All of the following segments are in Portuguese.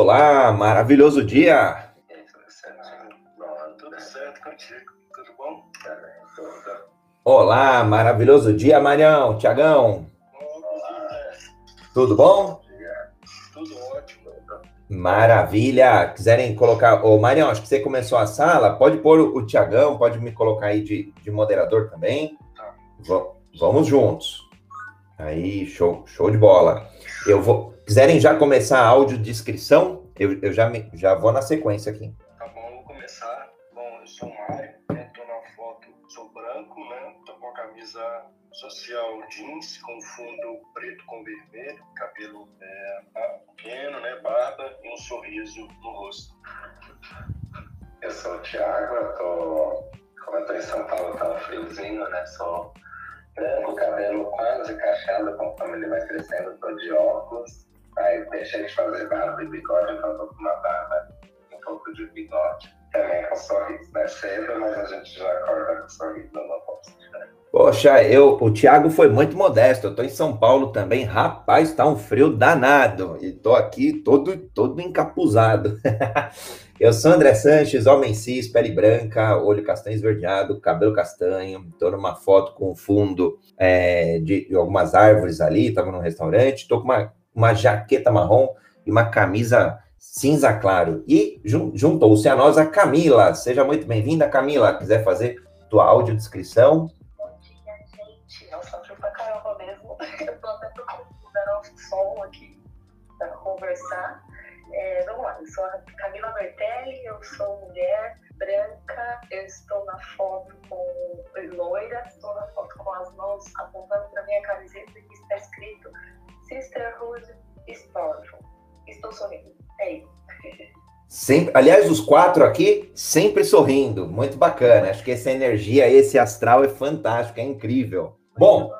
Olá, maravilhoso dia! Olá, maravilhoso dia, Marião, Tiagão. Tudo bom? Tudo ótimo. Maravilha! Quiserem colocar. Ô, Marião, acho que você começou a sala. Pode pôr o, Tiagão, pode me colocar aí de, de moderador também. Va- vamos juntos. Aí, show, show de bola. Eu vou. Quiserem já começar a audiodescrição? Eu, eu já, me, já vou na sequência aqui. Tá bom, vou começar. Bom, eu sou o Mário, né? tô na foto, sou branco, né? Tô com a camisa social jeans com fundo preto com vermelho, cabelo é, pequeno, né? Barba e um sorriso no rosto. Eu sou o Thiago, eu tô, como eu tô em São Paulo, tá friozinho, né? Sou branco, cabelo quase cacheado, conforme ele vai crescendo, tô de óculos. Aí deixei de fazer barba e bigode, então tô com uma barba, um pouco de bigode. Também com sorriso, né? Cedo, mas a gente já acorda com sorriso no rosto. Poxa, eu, o Thiago foi muito modesto. Eu tô em São Paulo também. Rapaz, tá um frio danado. E tô aqui todo, todo encapuzado. eu sou André Sanches, homem cis, pele branca, olho castanho esverdeado, cabelo castanho. Tô numa foto com fundo é, de, de algumas árvores ali. Tava num restaurante. Tô com uma, uma jaqueta marrom e uma camisa cinza claro. E jun, juntou-se a nós a Camila. Seja muito bem-vinda, Camila. Quiser fazer tua audiodescrição. Bom dia, gente. Nossa, frio pra caramba mesmo. Eu tô até lugar um som aqui pra conversar. É, vamos lá, eu sou a Camila Bertelli, eu sou mulher branca, eu estou na foto com loira, estou na foto com as mãos apontando para minha camiseta que está escrito Sisterhood Storeful. Estou sorrindo. É. Sempre, aliás, os quatro aqui sempre sorrindo, muito bacana. Acho que essa energia, esse astral é fantástico, é incrível. Bom,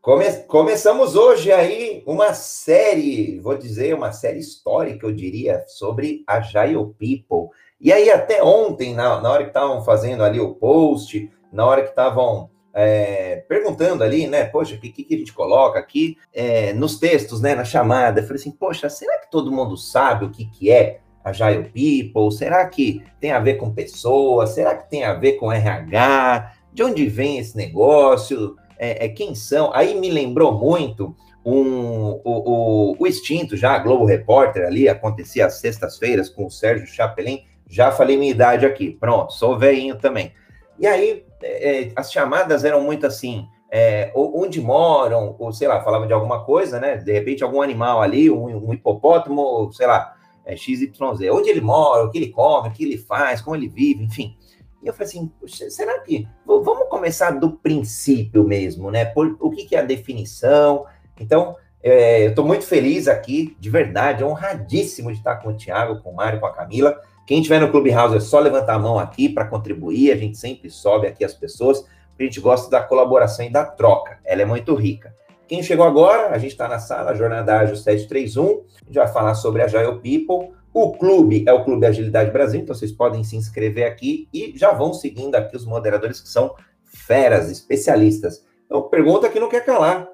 come, começamos hoje aí uma série, vou dizer, uma série histórica, eu diria, sobre a Jail People. E aí, até ontem, na, na hora que estavam fazendo ali o post, na hora que estavam é, perguntando ali, né, poxa, o que, que a gente coloca aqui é, nos textos, né, na chamada, eu falei assim, poxa, será que todo mundo sabe o que, que é Agile People? Será que tem a ver com pessoas? Será que tem a ver com RH? De onde vem esse negócio? É, é, quem são? Aí me lembrou muito um, o, o, o extinto já, Globo Repórter ali, acontecia às sextas-feiras com o Sérgio Chapelin. Já falei minha idade aqui, pronto, sou veinho também. E aí, é, as chamadas eram muito assim, é, onde moram, ou sei lá, falava de alguma coisa, né? De repente, algum animal ali, um, um hipopótamo, sei lá, é, XYZ, onde ele mora, o que ele come, o que ele faz, como ele vive, enfim. E eu falei assim, será que. Vamos começar do princípio mesmo, né? Por, o que, que é a definição? Então, é, eu estou muito feliz aqui, de verdade, honradíssimo de estar com o Thiago, com o Mário, com a Camila. Quem estiver no Clubhouse é só levantar a mão aqui para contribuir, a gente sempre sobe aqui as pessoas, a gente gosta da colaboração e da troca, ela é muito rica. Quem chegou agora, a gente está na sala Jornada Ágil 731, a gente vai falar sobre a Agile People. O clube é o Clube Agilidade Brasil, então vocês podem se inscrever aqui e já vão seguindo aqui os moderadores que são feras, especialistas. Então, pergunta que não quer calar.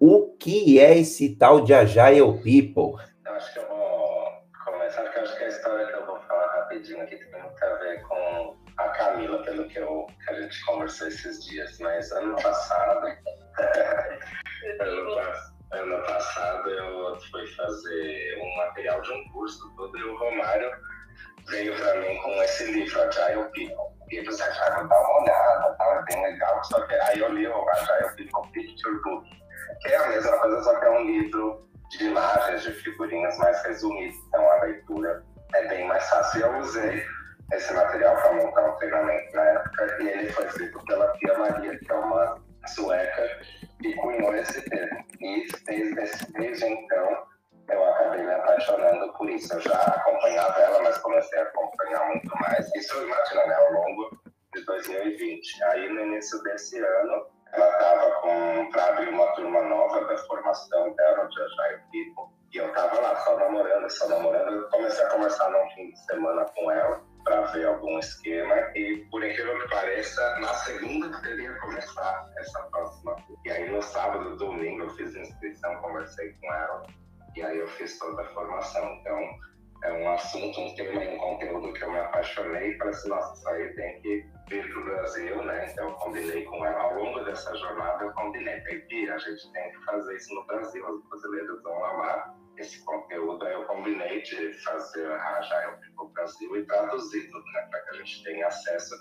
O que é esse tal de Agile People? Pelo que, eu, que a gente conversou esses dias. Mas ano passado, ano, ano passado eu fui fazer um material de um curso todo e o Romário veio para mim com esse livro, Agile People. E ah, vou dar uma olhada, tá, é bem legal. Só que aí eu li o Agile People Picture Book, que é a mesma coisa, só que é um livro de imagens, de figurinhas mais resumido. Então a leitura é bem mais fácil. Eu usei esse material para montar um treinamento na época e ele foi feito pela Pia Maria, que é uma sueca, e cunhou esse termo. E desde, desde então eu acabei me apaixonando por isso. Eu já acompanhava ela, mas comecei a acompanhar muito mais. Isso imagina, né, ao longo de 2020. Aí no início desse ano ela estava para abrir uma turma nova da formação dela de Agile People. E eu estava lá, só namorando, só namorando. Eu comecei a conversar no fim de semana com ela ver algum esquema. E, por incrível que pareça, na segunda deveria começar essa próxima. E aí, no sábado, domingo, eu fiz inscrição, conversei com ela. E aí, eu fiz toda a formação. Então, assunto, um tema um conteúdo que eu me apaixonei e falei assim, nossa, isso aí tem que vir para o Brasil, né? Então eu combinei com ela, ao longo dessa jornada eu combinei, Pepi, a gente tem que fazer isso no Brasil, os brasileiros vão amar esse conteúdo, aí eu combinei de fazer a Agile para o Brasil e traduzido, né? Para que a gente tenha acesso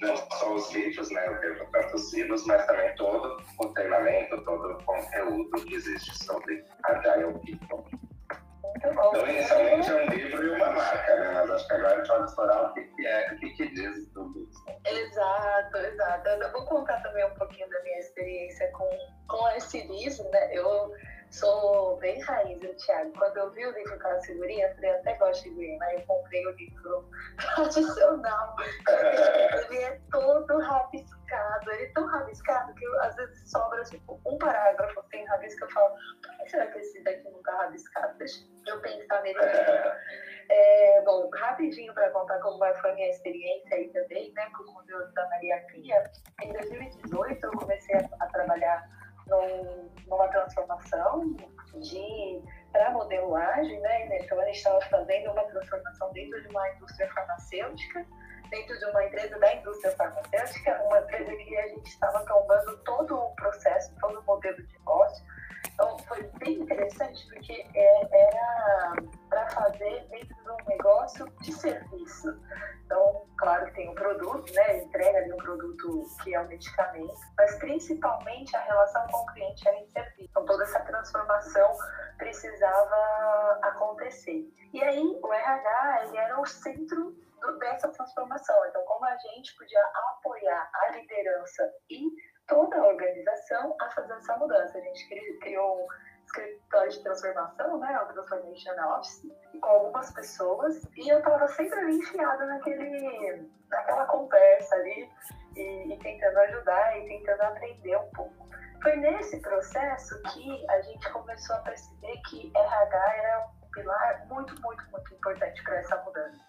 não só os vídeos, né, o livro traduzidos, mas também todo o treinamento, todo o conteúdo que existe sobre Agile People. Então, inicialmente é um livro e uma marca, né? Mas acho que agora a gente vai explorar o que, que é, o que, que diz tudo isso. Exato, exato. Eu vou contar também um pouquinho da minha experiência com, com esse livro, né? Eu sou bem raiz, eu, Thiago. Quando eu vi o livro com a figurinha, eu falei, até gosto de figurinha, mas eu comprei o livro tradicional. ele é todo rabiscado, ele é tão rabiscado que eu, às vezes sobra tipo, um parágrafo sem rabisco. Eu falo, por que será que esse daqui não tá rabiscado? Deixa eu pensar nele. É, bom, rapidinho para contar como foi a minha experiência aí também, né, com o conteúdo da Maria Pia. Em 2018, eu comecei a, a trabalhar num, numa transformação de para modelagem, né? Então a gente estava fazendo uma transformação dentro de uma indústria farmacêutica, dentro de uma empresa da indústria farmacêutica, uma empresa que a gente estava tombando todo o processo, todo o modelo de negócio. Então foi bem interessante porque é, era para fazer dentro de um negócio de serviço. Então, claro que tem um produto, né? Entrega de um produto que é um medicamento, mas principalmente a relação com o cliente era em serviço. Então, toda essa transformação precisava acontecer. E aí, o RH ele era o centro dessa transformação. Então, como a gente podia apoiar a liderança e toda a organização a fazer essa mudança. A gente criou escritório de transformação, né, o Transformation Office, com algumas pessoas, e eu estava sempre ali enfiada naquele, naquela conversa ali, e, e, tentando ajudar e tentando aprender um pouco. Foi nesse processo que a gente começou a perceber que RH era um pilar muito, muito, muito importante para essa mudança.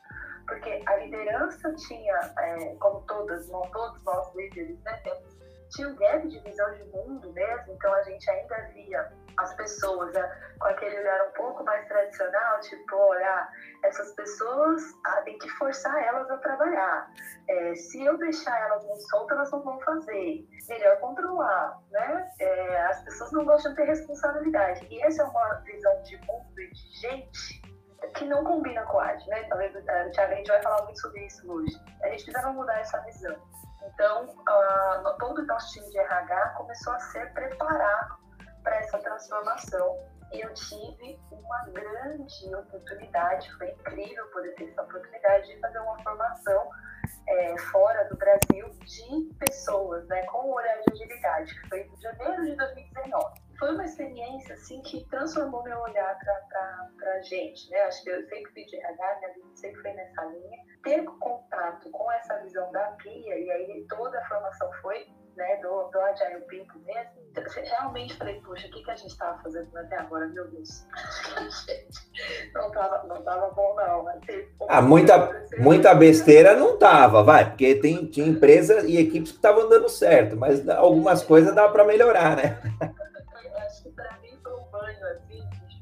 Porque a liderança tinha, é, como todas, não todos nós líderes, né, temos tinha um gap de visão de mundo mesmo, então a gente ainda via as pessoas né, com aquele olhar um pouco mais tradicional, tipo, olha, essas pessoas ah, tem que forçar elas a trabalhar. É, se eu deixar elas muito soltas, elas não vão fazer. Melhor controlar, né? É, as pessoas não gostam de ter responsabilidade. E essa é uma visão de mundo e de gente que não combina com a arte, né? Talvez, uh, Thiago, a gente vai falar muito sobre isso hoje. A gente precisa mudar essa visão. Então, todo o nosso time de RH começou a ser preparado para essa transformação. E eu tive uma grande oportunidade, foi incrível poder ter essa oportunidade de fazer uma formação é, fora do Brasil de pessoas, né, com o olhar de agilidade, que foi em janeiro de 2019 foi uma experiência assim que transformou meu olhar para a gente, né? Acho que eu sempre fui de RH, minha vida sempre foi nessa linha. Ter contato com essa visão da Pia, e aí toda a formação foi né, do, do Agile People mesmo, realmente falei, poxa, o que, que a gente estava fazendo até agora, meu Deus? não estava não tava bom, não. ah, muita, muita besteira não tava, vai, porque tem, tinha empresa e equipes que estavam dando certo, mas algumas coisas dá para melhorar, né?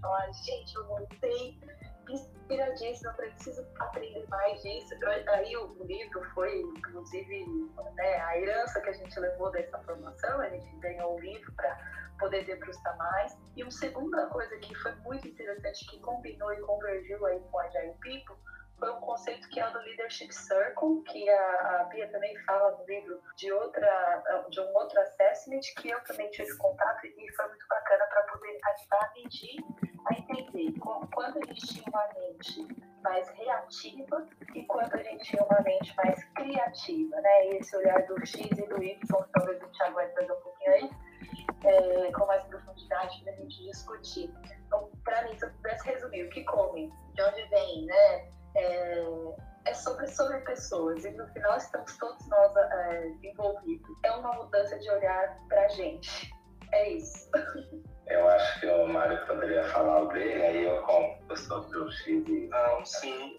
falar, gente, eu voltei inspiradíssima, preciso aprender mais disso. Aí o livro foi, inclusive, né, a herança que a gente levou dessa formação, a gente ganhou o livro para poder debruçar mais. E uma segunda coisa que foi muito interessante, que combinou e convergiu aí com a Agile People, foi um conceito que é o do Leadership Circle, que a, a Bia também fala no livro de, outra, de um outro assessment, que eu também tive contato e foi muito bacana para poder ajudar a medir, a entender quando a gente tinha uma mente mais reativa e quando a gente tinha uma mente mais criativa, né? Esse olhar do X e do Y, talvez o Thiago vai trazer um pouquinho aí, é, com mais profundidade para a gente discutir. Então, para mim, se eu pudesse resumir, o que come, de onde vem, né? é, é sobre, sobre pessoas e no final estamos todos nós é, envolvidos. É uma mudança de olhar para a gente. É isso. Eu acho que o Mário poderia falar o dele, aí eu conto sobre o X. Não, sim.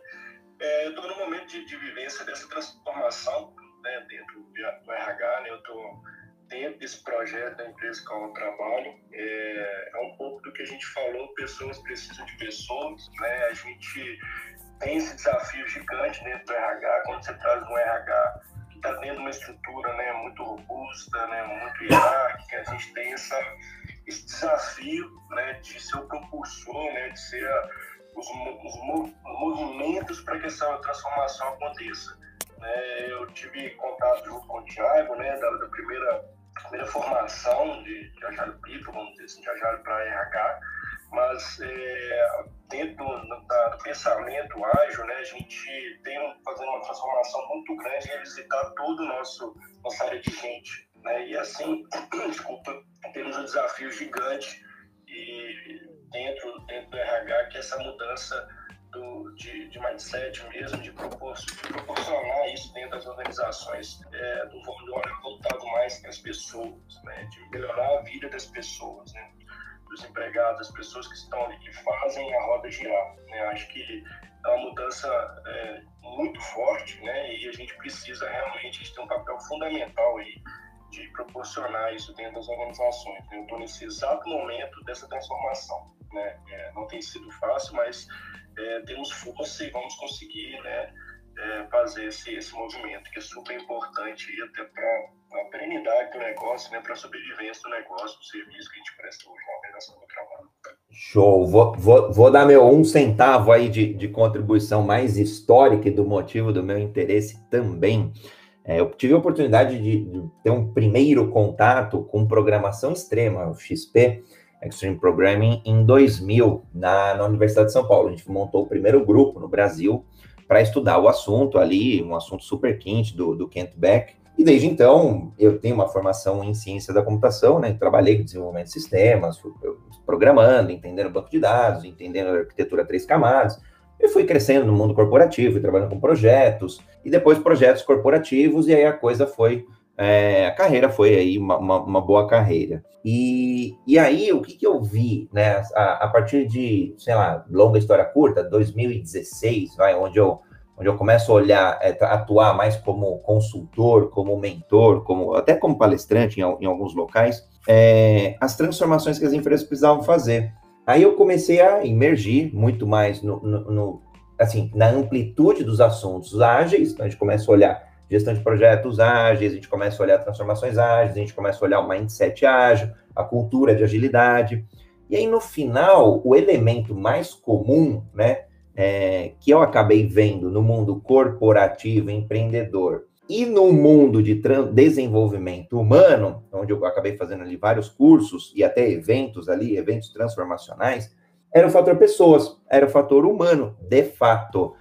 É, eu estou no momento de, de, vivência dessa transformação né, dentro do RH, né, eu estou dentro desse projeto da empresa com o trabalho. É, é um pouco do que a gente falou, pessoas precisam de pessoas, né? A gente tem esse desafio gigante dentro do RH, quando você traz um RH que está dentro de uma estrutura né, muito robusta, né, muito hierárquica, a gente tem essa, esse desafio né, de ser o propulsor, né, de ser a, os, os, movimentos para que essa transformação aconteça. Né, eu tive contato junto com o Thiago, né, da, da primeira, primeira formação de, de Agile People, vamos dizer assim, de Agile para RH, mas é, dentro do, do, pensamento ágil, né, a gente tem fazendo uma transformação muito grande em visitar todo o nosso nossa área de gente, né, e assim, desculpa, temos um desafio gigante e dentro dentro do RH que é essa mudança do, de, de mindset mesmo, de, propor, de proporcionar isso dentro das organizações, é, do, olhar voltado mais para as pessoas, né, de melhorar a vida das pessoas, né, dos empregados, das pessoas que estão ali, que fazem a roda girar. Né? Acho que é uma mudança é, muito forte, né? E a gente precisa realmente ter um papel fundamental aí de proporcionar isso dentro das organizações. Eu estou nesse exato momento dessa transformação, né? É, não tem sido fácil, mas é, temos força e vamos conseguir, né? É, fazer esse, esse movimento que é super importante até para a perenidade do negócio, né, para a sobrevivência do negócio, do serviço que a gente presta hoje na organização do trabalho. Show. Vou, vou, vou dar meu um centavo aí de, de contribuição mais histórica e do motivo do meu interesse também. É, eu tive a oportunidade de, de, ter um primeiro contato com programação extrema, o XP, Extreme Programming, em 2000, na, na Universidade de São Paulo. A gente montou o primeiro grupo no Brasil para estudar o assunto ali, um assunto super quente do, do Kent Beck. E desde então, eu tenho uma formação em ciência da computação, né? Trabalhei com desenvolvimento de sistemas, programando, entendendo banco de dados, entendendo arquitetura três camadas. E fui crescendo no mundo corporativo, trabalhando com projetos, e depois projetos corporativos, e aí a coisa foi. É, a carreira foi aí uma, uma, uma, boa carreira. E, e aí, o que, que eu vi, né, a, a partir de, sei lá, longa história curta, 2016, vai, onde eu onde eu começo a olhar, é, atuar mais como consultor, como mentor, como até como palestrante em, em alguns locais, é, as transformações que as empresas precisavam fazer. Aí eu comecei a emergir muito mais no, no, no, assim, na amplitude dos assuntos ágeis, então a gente começa a olhar gestão de projetos ágeis, a gente começa a olhar transformações ágeis, a gente começa a olhar o mindset ágil, a cultura de agilidade. E aí, no final, o elemento mais comum, né, é, que eu acabei vendo no mundo corporativo, empreendedor, e no mundo de desenvolvimento humano, onde eu acabei fazendo ali vários cursos e até eventos ali, eventos transformacionais, era o fator pessoas, era o fator humano, de fato.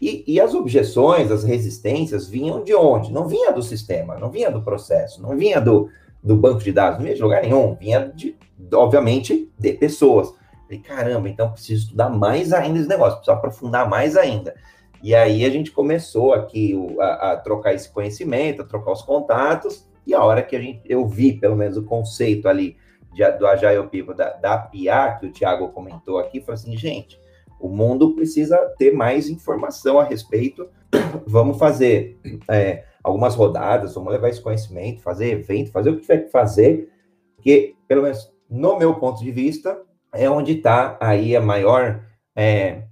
E, e, as objeções, as resistências vinham de onde? Não vinha do sistema, não vinha do processo, não vinha do, do banco de dados, não vinha de lugar nenhum, vinha, de, obviamente, de pessoas. Falei, caramba, então preciso estudar mais ainda esse negócio, preciso aprofundar mais ainda. E aí a gente começou aqui a, a, trocar esse conhecimento, a trocar os contatos, e a hora que a gente, eu vi, pelo menos, o conceito ali de, do Agile People, da, da PIA, que o Thiago comentou aqui, foi assim, gente, o mundo precisa ter mais informação a respeito, vamos fazer é, algumas rodadas, vamos levar esse conhecimento, fazer evento, fazer o que tiver que fazer, porque, pelo menos no meu ponto de vista, é onde está aí a maior. É,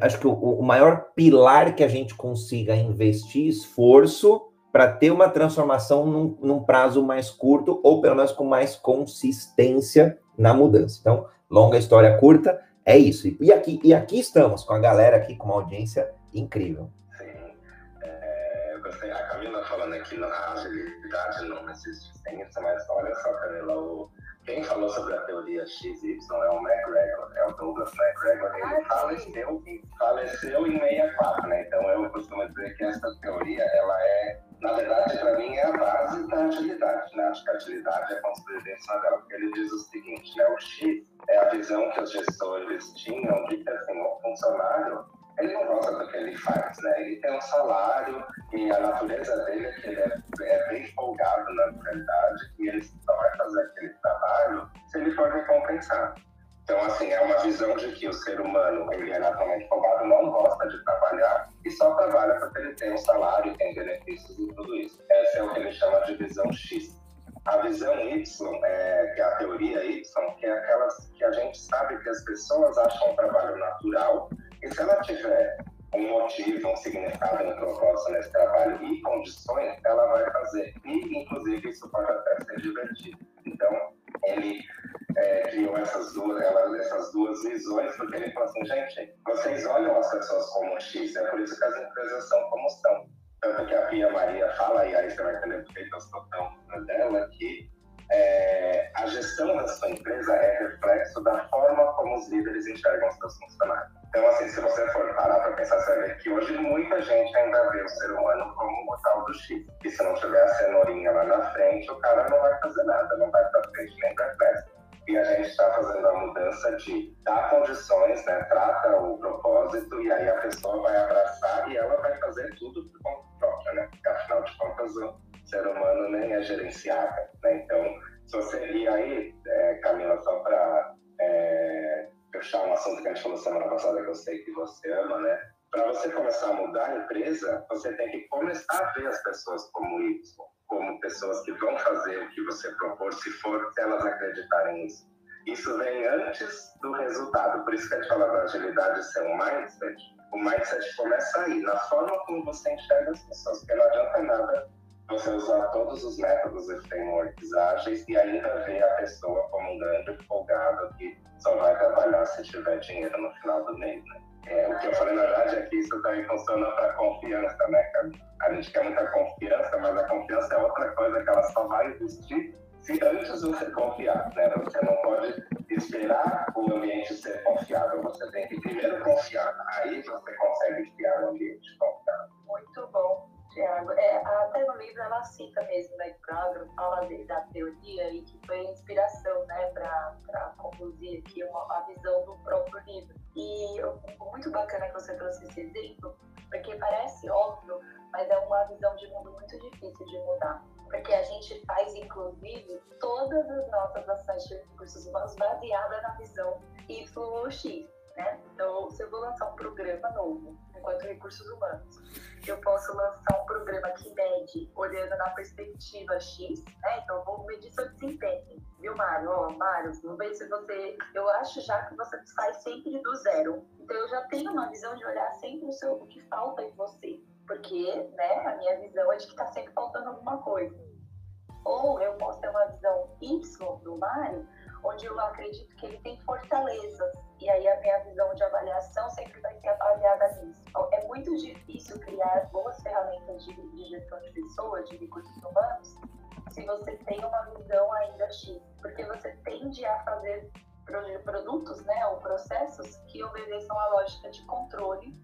acho que o, o, maior pilar que a gente consiga investir esforço para ter uma transformação num, num, prazo mais curto, ou pelo menos com mais consistência na mudança. Então, longa história curta, é isso. E aqui, e aqui estamos, com a galera aqui, com uma audiência incrível. Sim. É, eu gostei, a Camila falando aqui na agilidade não ciência, mas olha só, Camila, o quem falou sobre a teoria XY é o McGregor, é o Douglas McGregor. Ele ah, faleceu, faleceu em 64, né? Então eu costumo dizer que essa teoria, ela é, na verdade, para mim, é a base da agilidade, né? Acho que a agilidade é construída em cima dela, porque ele diz o seguinte, né? O X é a visão que os gestores tinham de que, assim, o funcionário ele não gosta do que ele faz, né? Ele tem um salário e a natureza dele é que ele é, é bem folgado na realidade e ele só vai fazer aquele trabalho se ele for recompensar. Então, assim, é uma visão de que o ser humano, ele é naturalmente folgado, não gosta de trabalhar e só trabalha porque ele tem um salário, tem benefícios e tudo isso. Essa é o que ele chama de visão X. A visão Y, é, que é a teoria Y, que é aquelas que a gente sabe que as pessoas acham um trabalho natural e se ela tiver um motivo, um significado, um propósito nesse trabalho e condições, ela vai fazer. E, inclusive, isso pode até ser divertido. Então, ele é, criou essas duas, ela, essas duas visões, porque ele falou assim, gente, vocês olham as pessoas como X, é por isso que as empresas são como são. Tanto que a Pia Maria fala, e aí você vai entender porque eu estou tão dela, que é, a gestão da sua empresa é reflexo da forma como os líderes enxergam seus funcionários. Então, assim, se você for parar para pensar, você ver que hoje muita gente ainda vê o ser humano como o tal do X. E se não tiver a cenourinha lá na frente, o cara não vai fazer nada, não vai para frente nem para trás. E a gente está fazendo a mudança de dar condições, né, trata o propósito, e aí a pessoa vai abraçar e ela vai fazer tudo por conta própria, né? Porque afinal de contas, ser humano nem é gerenciável, né? Então, se você ir aí, é, Camila, só para é, fechar um assunto que a gente falou semana passada que eu sei que você ama, né? Para você começar a mudar a empresa, você tem que começar a ver as pessoas como Y, como pessoas que vão fazer o que você propor, se for se elas acreditarem nisso. Isso vem antes do resultado. Por isso que a gente fala da agilidade ser um mindset. O mindset começa aí, na forma como você enxerga as pessoas, porque não adianta nada você usar todos os métodos e frameworks ágeis e ainda ver a pessoa como um grande folgado que só vai trabalhar se tiver dinheiro no final do mês, né? É, o que eu falei na verdade é que isso também funciona para confiança, né, A gente quer muita confiança, mas a confiança é outra coisa que ela só vai existir se antes você confiar, né? Você não pode esperar o ambiente ser confiável, você tem que primeiro confiar, aí você consegue criar um ambiente confiável. Muito bom. Tiago. É, até no livro ela cita mesmo, né, que o fala da teoria e que foi inspiração, né, para conduzir aqui uma, a visão do próprio livro. E muito bacana que você trouxe esse exemplo, porque parece óbvio, mas é uma visão de mundo muito difícil de mudar. Porque a gente faz, inclusive, todas as nossas ações de recursos humanos baseadas na visão YX. Né? Então, se eu vou lançar um programa novo, enquanto recursos humanos, eu posso lançar um programa que mede olhando na perspectiva X, né? Então, eu vou medir seu desempenho, viu, Mário? Ó, Mário, vamos ver se você. Eu acho já que você sai sempre do zero. Então, eu já tenho uma visão de olhar sempre o, seu, o que falta em você. Porque, né, a minha visão é de que está sempre faltando alguma coisa. Ou eu posso ter uma visão Y do Mário, onde eu acredito que ele tem fortalezas. E aí a minha visão de avaliação sempre vai ser avaliada nisso. Então, é muito difícil criar boas ferramentas de, de gestão de pessoas, de recursos humanos, se você tem uma visão ainda X. Porque você tende a fazer produtos, né, ou processos que obedeçam a lógica de controle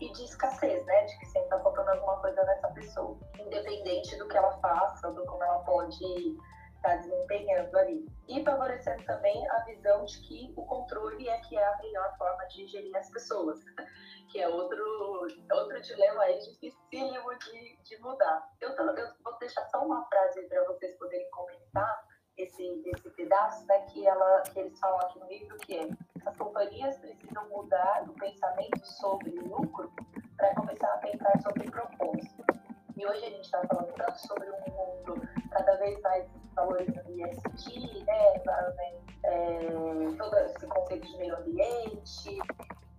e de escassez, né, de que sempre está faltando alguma coisa nessa pessoa, independente do que ela faça, do como ela pode está desempenhando ali. E favorecendo também a visão de que o controle é que é a melhor forma de gerir as pessoas, que é outro, outro dilema aí dificílimo de, de mudar. Eu, eu vou deixar só uma frase para vocês poderem comentar esse, esse pedaço, né, que, ela, que eles falam aqui no livro, que é as companhias precisam mudar o pensamento sobre lucro para começar a pensar sobre propósito. E hoje a gente está falando tanto sobre um mundo cada vez mais valorizando ESG, né, é, todo esse conceito de meio ambiente.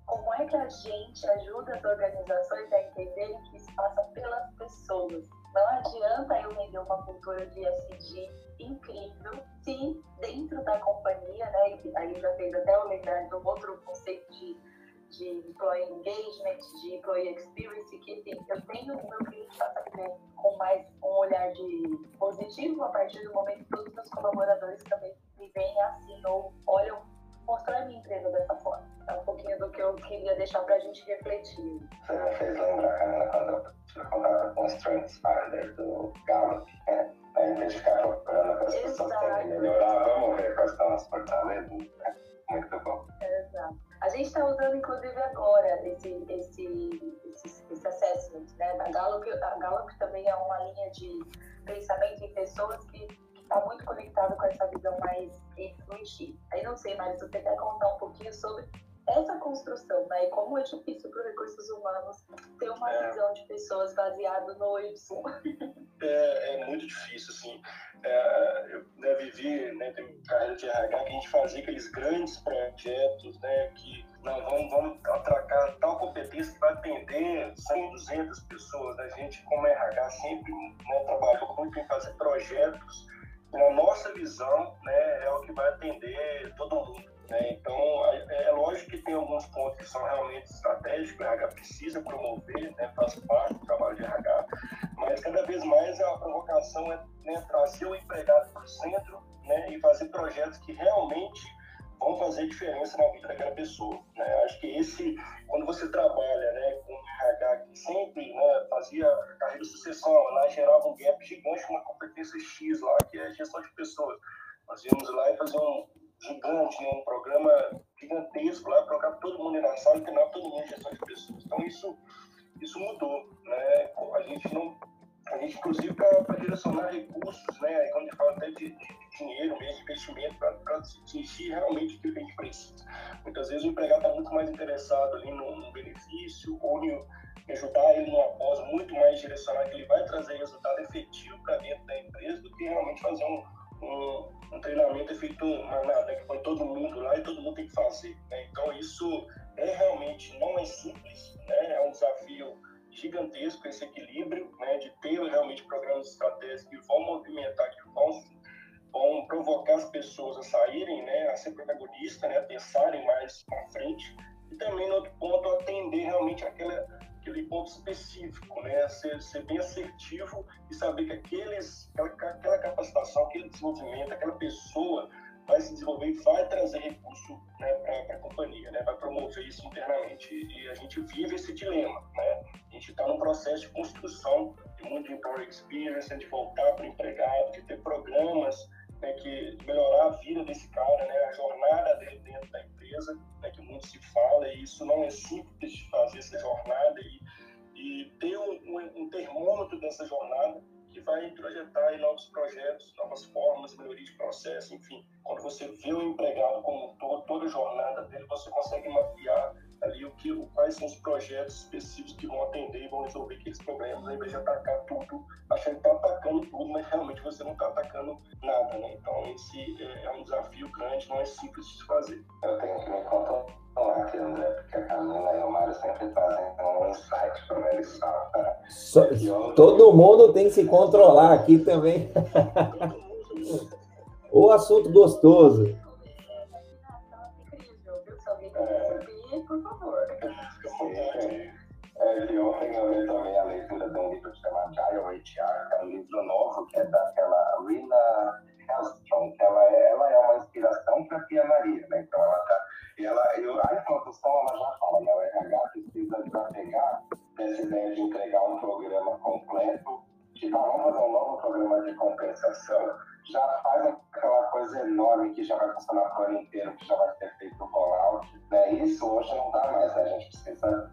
Como é que a gente ajuda as organizações a entenderem que isso passa pelas pessoas? Não adianta eu vender uma cultura de ESG incrível se dentro da companhia, né, aí já fez até o lembrar de um outro conceito de de employee engagement, de employee experience, que enfim, eu tenho o meu cliente fazer com mais um olhar de positivo a partir do momento que todos os meus colaboradores também me veem assim ou olham mostrar a minha empresa dessa forma. É um pouquinho do que eu queria deixar para a gente refletir. Você me fez lembrar, Camila, quando eu Finder do Gallup, né? A gente ficar procurando para as pessoas melhorar, vamos ver quais são as fortalezas. Né? Muito bom. Exato. A gente está usando, inclusive, agora esse, esse, esse, esse assessment, né? A Gallup, a Gallup também é uma linha de pensamento em pessoas que está muito conectado com essa visão mais influente. Aí não sei, mas você quer contar um pouquinho sobre essa construção, né? E como é difícil para os recursos humanos ter uma é. visão de pessoas baseado no Y. É, é muito difícil, assim. É, eu né, vivi, né, tem carreira de RH, que a gente fazia aqueles grandes projetos, né, que não, vamos, vamos atracar tal competência que vai atender 100, 200 pessoas. A gente, como RH, sempre né, trabalhou muito em fazer projetos. Na nossa visão, né, é o que vai atender todo mundo. Né? Então, é, é, lógico que tem alguns pontos que são realmente estratégicos, o RH precisa promover, né, faz parte do trabalho de RH, mas cada vez mais a provocação é né, trazer o empregado para o centro né, e fazer projetos que realmente vão fazer diferença na vida daquela pessoa. Né? Acho que esse, quando você trabalha né, com RH que sempre né, fazia carreira de sucessão, lá gerava um gap gigante uma competência X lá, que é gestão de pessoas. Nós íamos lá e fazer um gigante, né, um programa gigantesco lá, colocar todo mundo na sala e treinar todo mundo em gestão de pessoas. Então isso, isso mudou. Né? A gente não a gente, inclusive, para direcionar recursos, né? quando a gente fala até de, de dinheiro mesmo, de investimento, para atingir realmente o que a gente precisa. Muitas vezes o empregado está muito mais interessado ali no, benefício ou em, ajudar ele numa pós muito mais direcionado, que ele vai trazer resultado efetivo para dentro da empresa do que realmente fazer um, um, um treinamento feito manada, né? que põe todo mundo lá e todo mundo tem que fazer. Né? Então, isso é realmente, não é simples, né? é um desafio gigantesco esse equilíbrio, né, de ter realmente programas estratégicos que vão movimentar, que vão, vão provocar as pessoas a saírem, né, a ser protagonistas, né, a pensarem mais à frente, e também, no outro ponto, atender realmente aquela, aquele ponto específico, né, ser, ser bem assertivo e saber que aqueles, aquela, aquela capacitação, aquele desenvolvimento, aquela pessoa vai se desenvolver e vai trazer recurso né, para a companhia, né, vai promover isso internamente. E a gente vive esse dilema. Né? A gente está num processo de construção de muito employer experience, de voltar para o empregado, de ter programas né, que melhorar a vida desse cara, né, a jornada dele dentro da empresa, né, que muito se fala, e isso não é simples de fazer essa jornada e, e ter um, um, um termômetro dessa jornada que vai projetar novos projetos, novas formas, melhoria de processo, enfim. Quando você vê o empregado como um todo, toda a jornada dele, você consegue mapear ali o que, quais são os projetos específicos que vão atender e vão resolver aqueles problemas, ao invés de atacar tudo, achando que está atacando tudo, mas realmente você não está atacando nada, né? Então, esse é, é um desafio grande, não é simples de se fazer. Eu tenho que me controlar aqui, André, porque a Camila e o Mário sempre trazem um insight para eles so, Todo mundo tem que se controlar aqui também. o assunto gostoso. Ontem eu li também a leitura de um livro chamado Agile HR, que é um livro novo, que é daquela Rina Hellstrom, que ela é, ela é uma inspiração para a Pia Maria, né? Então ela tá, ela, eu, a introdução ela já fala, né? O RH precisa desapegar dessa ideia de entregar um programa completo, de tipo, vamos fazer um novo programa de compensação, já faz aquela coisa enorme que já vai funcionar para o ano inteiro, que já vai ter feito o rollout. Né? Isso hoje não dá mais, né? a gente precisa,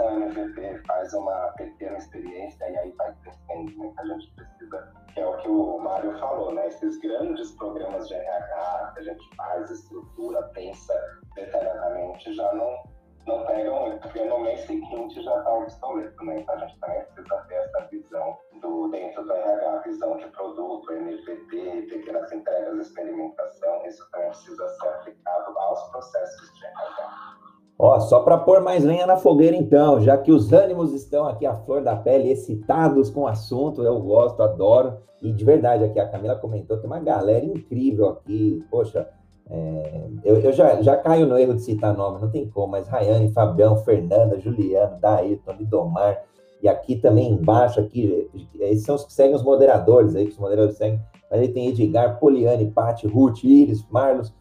né? faz um MVP, faz uma pequena experiência e aí vai crescendo, né? que a gente precisa, que é o que o Mário falou, né? esses grandes programas de RH que a gente faz, estrutura, pensa detalhadamente, já não não pegam porque no mês seguinte já está obsoleto, né? Então a gente também precisa ter essa visão do dentro do RH, visão de produto, MVP, pequenas entregas, experimentação, isso também precisa ser aplicado aos processos de RH. Ó, só para pôr mais lenha na fogueira, então, já que os ânimos estão aqui à flor da pele, excitados com o assunto, eu gosto, adoro. E de verdade, aqui a Camila comentou, tem uma galera incrível aqui. Poxa, é, eu, eu já, já caio no erro de citar nome, não tem como, mas Rayane, Fabião, Fernanda, Juliano, Daílton, Lidomar, e aqui também embaixo, aqui, esses são os que seguem os moderadores aí, que os moderadores seguem, mas aí tem Edgar, Poliane, Pati, Ruth, Iris, Marlos,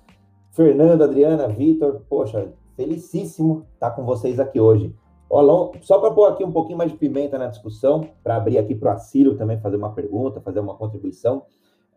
Fernando, Adriana, Vitor, poxa, felicíssimo estar com vocês aqui hoje. Ó, só para pôr aqui um pouquinho mais de pimenta na discussão, para abrir aqui para o Acílio também fazer uma pergunta, fazer uma contribuição.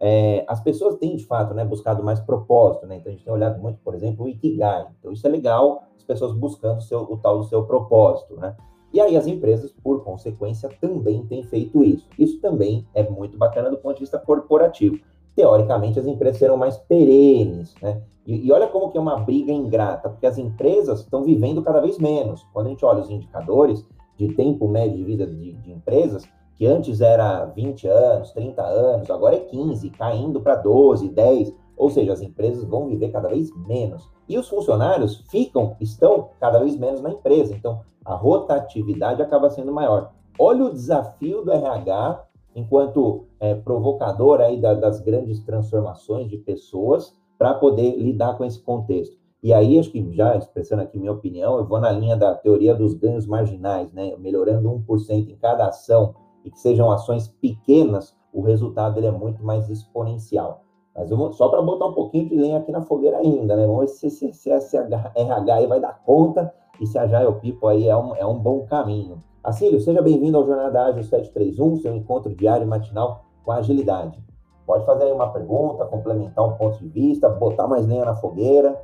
É, as pessoas têm, de fato, né, buscado mais propósito, né? Então, a gente tem olhado muito, por exemplo, o Ikigai. Então, isso é legal, as pessoas buscando o, seu, o tal do seu propósito, né? E aí as empresas, por consequência, também têm feito isso. Isso também é muito bacana do ponto de vista corporativo. Teoricamente, as empresas serão mais perenes, né? E, e olha como que é uma briga ingrata, porque as empresas estão vivendo cada vez menos. Quando a gente olha os indicadores de tempo médio de vida de, de empresas, que antes era 20 anos, 30 anos, agora é 15, caindo para 12, 10. Ou seja, as empresas vão viver cada vez menos. E os funcionários ficam, estão cada vez menos na empresa. Então, a rotatividade acaba sendo maior. Olha o desafio do RH enquanto é, provocador aí da, das grandes transformações de pessoas para poder lidar com esse contexto. E aí, acho que já expressando aqui minha opinião, eu vou na linha da teoria dos ganhos marginais, né? Melhorando 1% em cada ação e que sejam ações pequenas, o resultado ele é muito mais exponencial. Mas vou, só para botar um pouquinho de lenha aqui na fogueira ainda, né? Vamos ver se, se, se esse RH aí vai dar conta e se a Jaio Pipo aí é um, é um bom caminho. Acílio, seja bem-vindo ao Jornada Ágil 731, seu encontro diário e matinal com agilidade. Pode fazer aí uma pergunta, complementar um ponto de vista, botar mais lenha na fogueira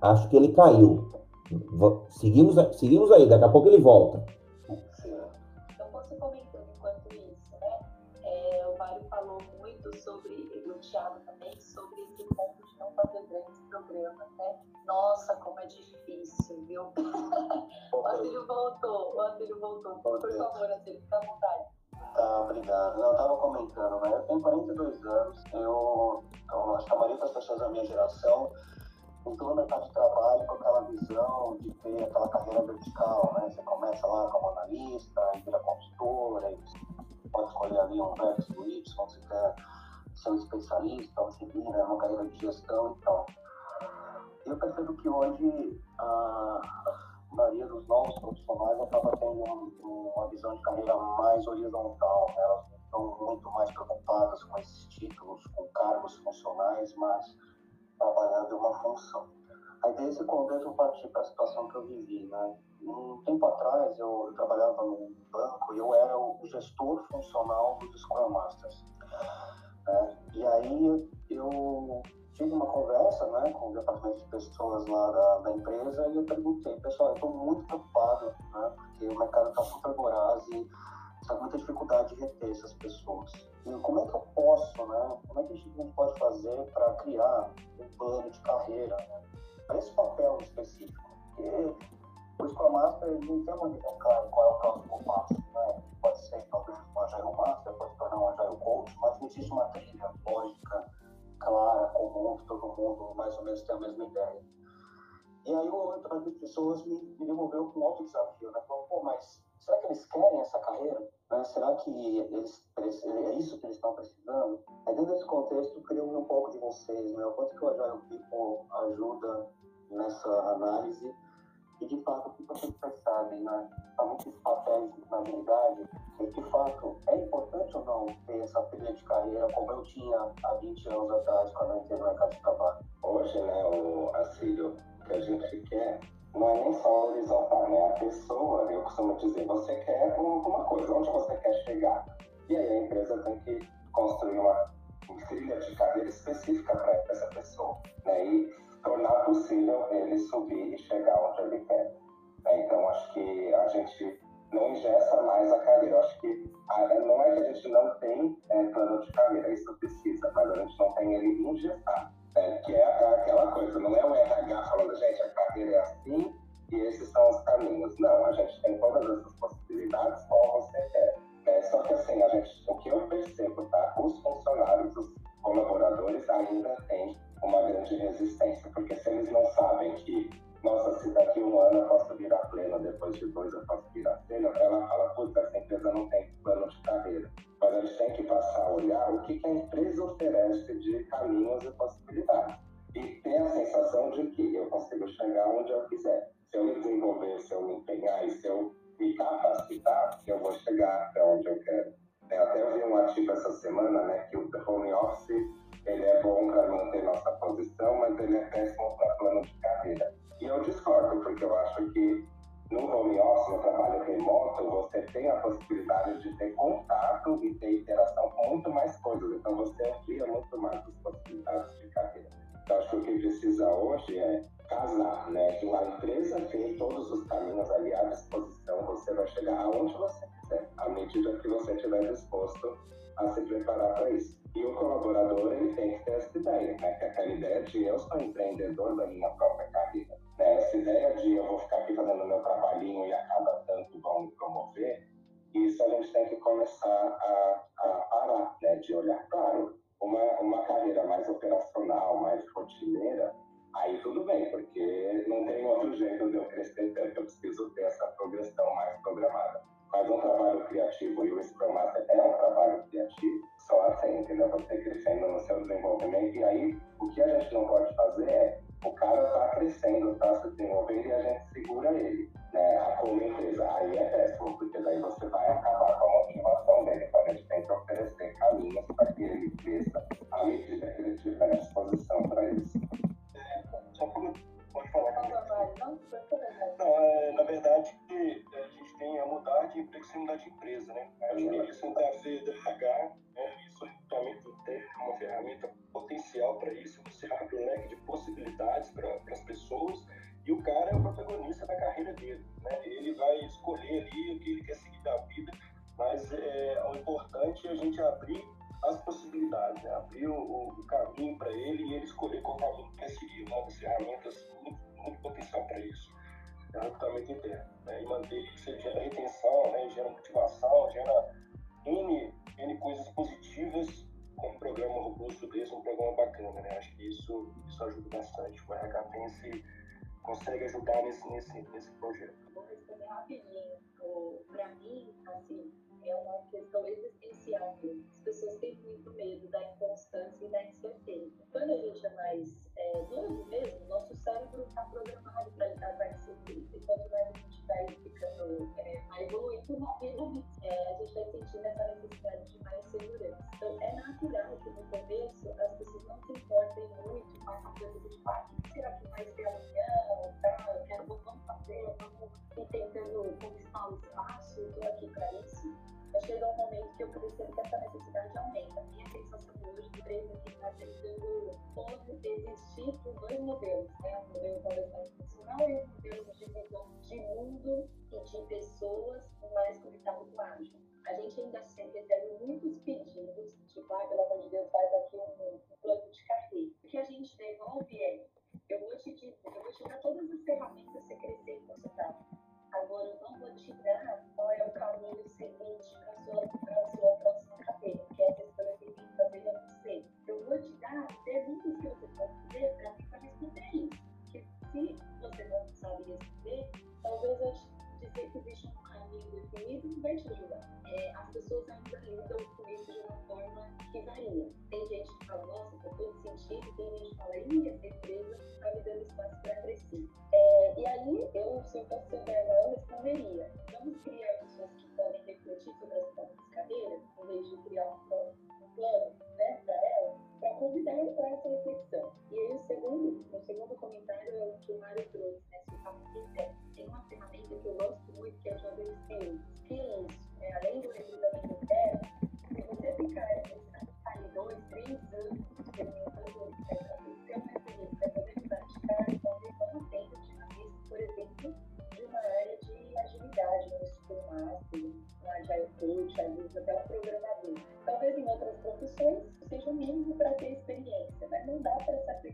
acho que ele caiu. Seguimos, seguimos aí, daqui a pouco ele volta. Comentando enquanto isso, né? É, o Mário falou muito sobre, e o Thiago também, sobre esse ponto de não fazer grandes programas, né? Nossa, como é difícil, viu? o Adílio voltou, o Adílio voltou. Por favor, Adílio, fica à vontade. Tá, obrigado. Eu tava comentando, né? Eu tenho 42 anos, eu, então, acho que a maioria das pessoas da minha geração entrou no mercado de trabalho com aquela visão de ter aquela carreira vertical, né? Você começa lá como analista, e vira consultor, aí pode escolher ali um X ou Y, você quer ser um especialista, você vira uma carreira de gestão, então. Eu percebo que hoje a maioria dos novos profissionais acaba tendo uma visão de carreira mais horizontal, né? elas estão muito mais preocupadas com esses títulos, com cargos funcionais, mas trabalhar de uma função. Aí desse contexto eu parti para a situação que eu vivi, né? Um tempo atrás eu, eu trabalhava num banco e eu era o gestor funcional dos Scrum Masters. Né? E aí eu tive uma conversa né, com o departamento de pessoas lá da, da empresa e eu perguntei, pessoal, eu estou muito preocupado, né, porque o mercado está super voraz e está muita dificuldade de reter essas pessoas. E como é que eu posso, né? Como é que a gente pode fazer para criar um plano de carreira né, para esse papel específico? Porque o Scrum Master não tem uma claro qual é o próximo passo, né? Pode ser talvez um Agile Master, pode tornar um Agile Coach, mas não existe uma trilha lógica, clara, comum, que todo mundo mais ou menos tem a mesma ideia. E aí o outro de pessoas me, me devolveu com um desafio, né? Falou, pô, mas será que eles querem essa carreira? Né? Será que eles, é isso que eles estão precisando? Aí dentro desse contexto, eu queria um pouco de vocês, né? O quanto que o Agile People ajuda nessa análise e de fato o que vocês percebem, né? Somente esses papéis na habilidade, e de fato é importante ou não ter essa trilha de carreira como eu tinha há 20 anos atrás quando eu entrei no mercado de trabalho? Hoje, né, o Assílio, que a gente quer não é nem só horizontal, né? A pessoa, eu costumo dizer, você quer alguma coisa, onde você quer chegar. E aí a empresa tem que construir uma trilha de carreira específica para essa pessoa, né? E tornar possível ele subir e chegar onde ele quer. Né? Então, acho que a gente não ingessa mais a carreira. Acho que não é que a gente não tem é, plano de carreira, isso precisa, mas a gente não tem ele engessado. É, que é aquela coisa, não é o RH falando, gente, a carreira é assim e esses são os caminhos. Não, a gente tem todas essas possibilidades qual você quer. É, só que assim, a gente, o que eu percebo, tá? Os funcionários, os colaboradores ainda têm uma grande resistência, porque se eles não sabem que, nossa, se daqui um ano eu posso virar pleno, depois de dois eu posso virar pleno, ela fala, puta, essa empresa não tem plano de carreira. Mas a gente tem que passar a olhar o que, que a empresa oferece de caminhos e possibilidades. E ter a sensação de que eu consigo chegar onde eu quiser. Se eu me desenvolver, se eu me empenhar e se eu me capacitar, eu vou chegar até onde eu quero. Eu até vi um artigo essa semana, né, que o home office ele é bom para manter nossa posição, mas ele é péssimo para plano de carreira. E eu discordo, porque eu acho que no home office, no trabalho remoto, você tem a possibilidade de ter contato e ter interação com muito mais coisas. Então, você amplia muito mais as possibilidades de carreira. Então, acho que o que precisa hoje é casar, né? Que a empresa tem todos os caminhos ali à disposição, você vai chegar aonde você quiser, à medida que você estiver disposto a se preparar para isso. E o colaborador, ele tem que ter essa ideia, né? Que é aquela ideia de eu sou empreendedor da minha própria carreira. Né? Essa ideia de eu vou ficar aqui fazendo meu trabalhinho e a cada tanto vão me promover, isso a gente tem que começar a, a parar, né? De olhar. Claro, uma, uma carreira mais operacional, mais tudo bem, porque não tem outro jeito de eu crescer tanto, eu preciso ter essa progressão mais programada. Mas um trabalho criativo e o Scrum Master é um trabalho criativo, só assim, entendeu? Você crescendo no seu desenvolvimento, e aí o que a gente não pode fazer é o cara está crescendo, está se desenvolvendo e a gente segura ele, né, como empresa. Aí é péssimo, porque daí você vai acabar com a motivação dele. Então a gente tem que oferecer caminhos para de empresa, né? A ver RH, né? Isso realmente tem uma ferramenta potencial para isso, você abre um leque de possibilidades para as pessoas e o cara é o protagonista da carreira dele, né? Ele vai escolher ali o que ele quer seguir da vida, mas é, o importante é a gente abrir as possibilidades, né? abrir o, o caminho para ele e ele escolher qual caminho quer assim, é uma questão existencial mesmo. As pessoas têm muito medo da inconstância e da incerteza. Quando a gente é mais é, novo mesmo, nosso cérebro está programado para lidar com a incerteza. E quanto mais a gente vai ficando, é, vai evoluindo na vida, é, a gente vai sentindo essa necessidade de mais segurança. Então, é natural que no começo as pessoas não se importem muito com essa coisa de, ah, o que será que ser amanhã? Essa necessidade aumenta. A minha sensação hoje de empresa que está tentando existir por dois modelos, né? um modelo talvez profissional e um modelo de visão de mundo e de pessoas mais conectado com ágil. A gente ainda recebe muitos pedidos, tipo, ah, pelo amor de Deus, faz aqui um, um plano de carreira. O que a gente devolve é, eu vou te dizer, eu vou te dar todas as ferramentas mínimo para ter experiência, mas não dá para se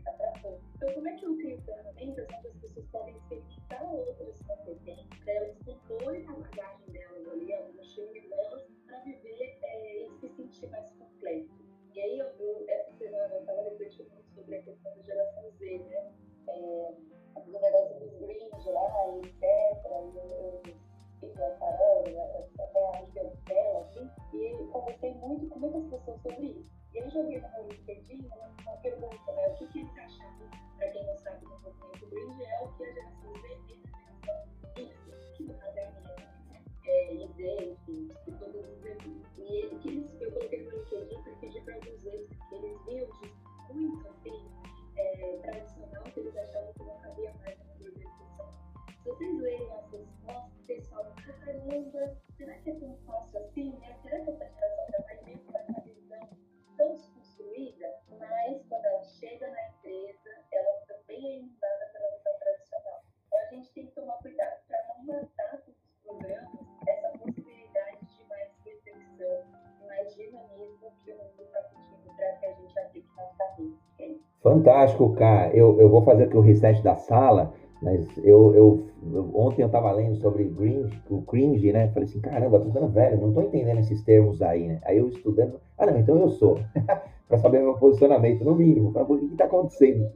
Fantástico, cara. Eu, eu vou fazer aqui o reset da sala, mas eu, eu, eu ontem eu estava lendo sobre cringe, o cringe, né? Falei assim, caramba, tô ficando velho, não tô entendendo esses termos aí, né? Aí eu estudando, ah não, então eu sou. para saber meu posicionamento, no mínimo. Mas, o que está acontecendo?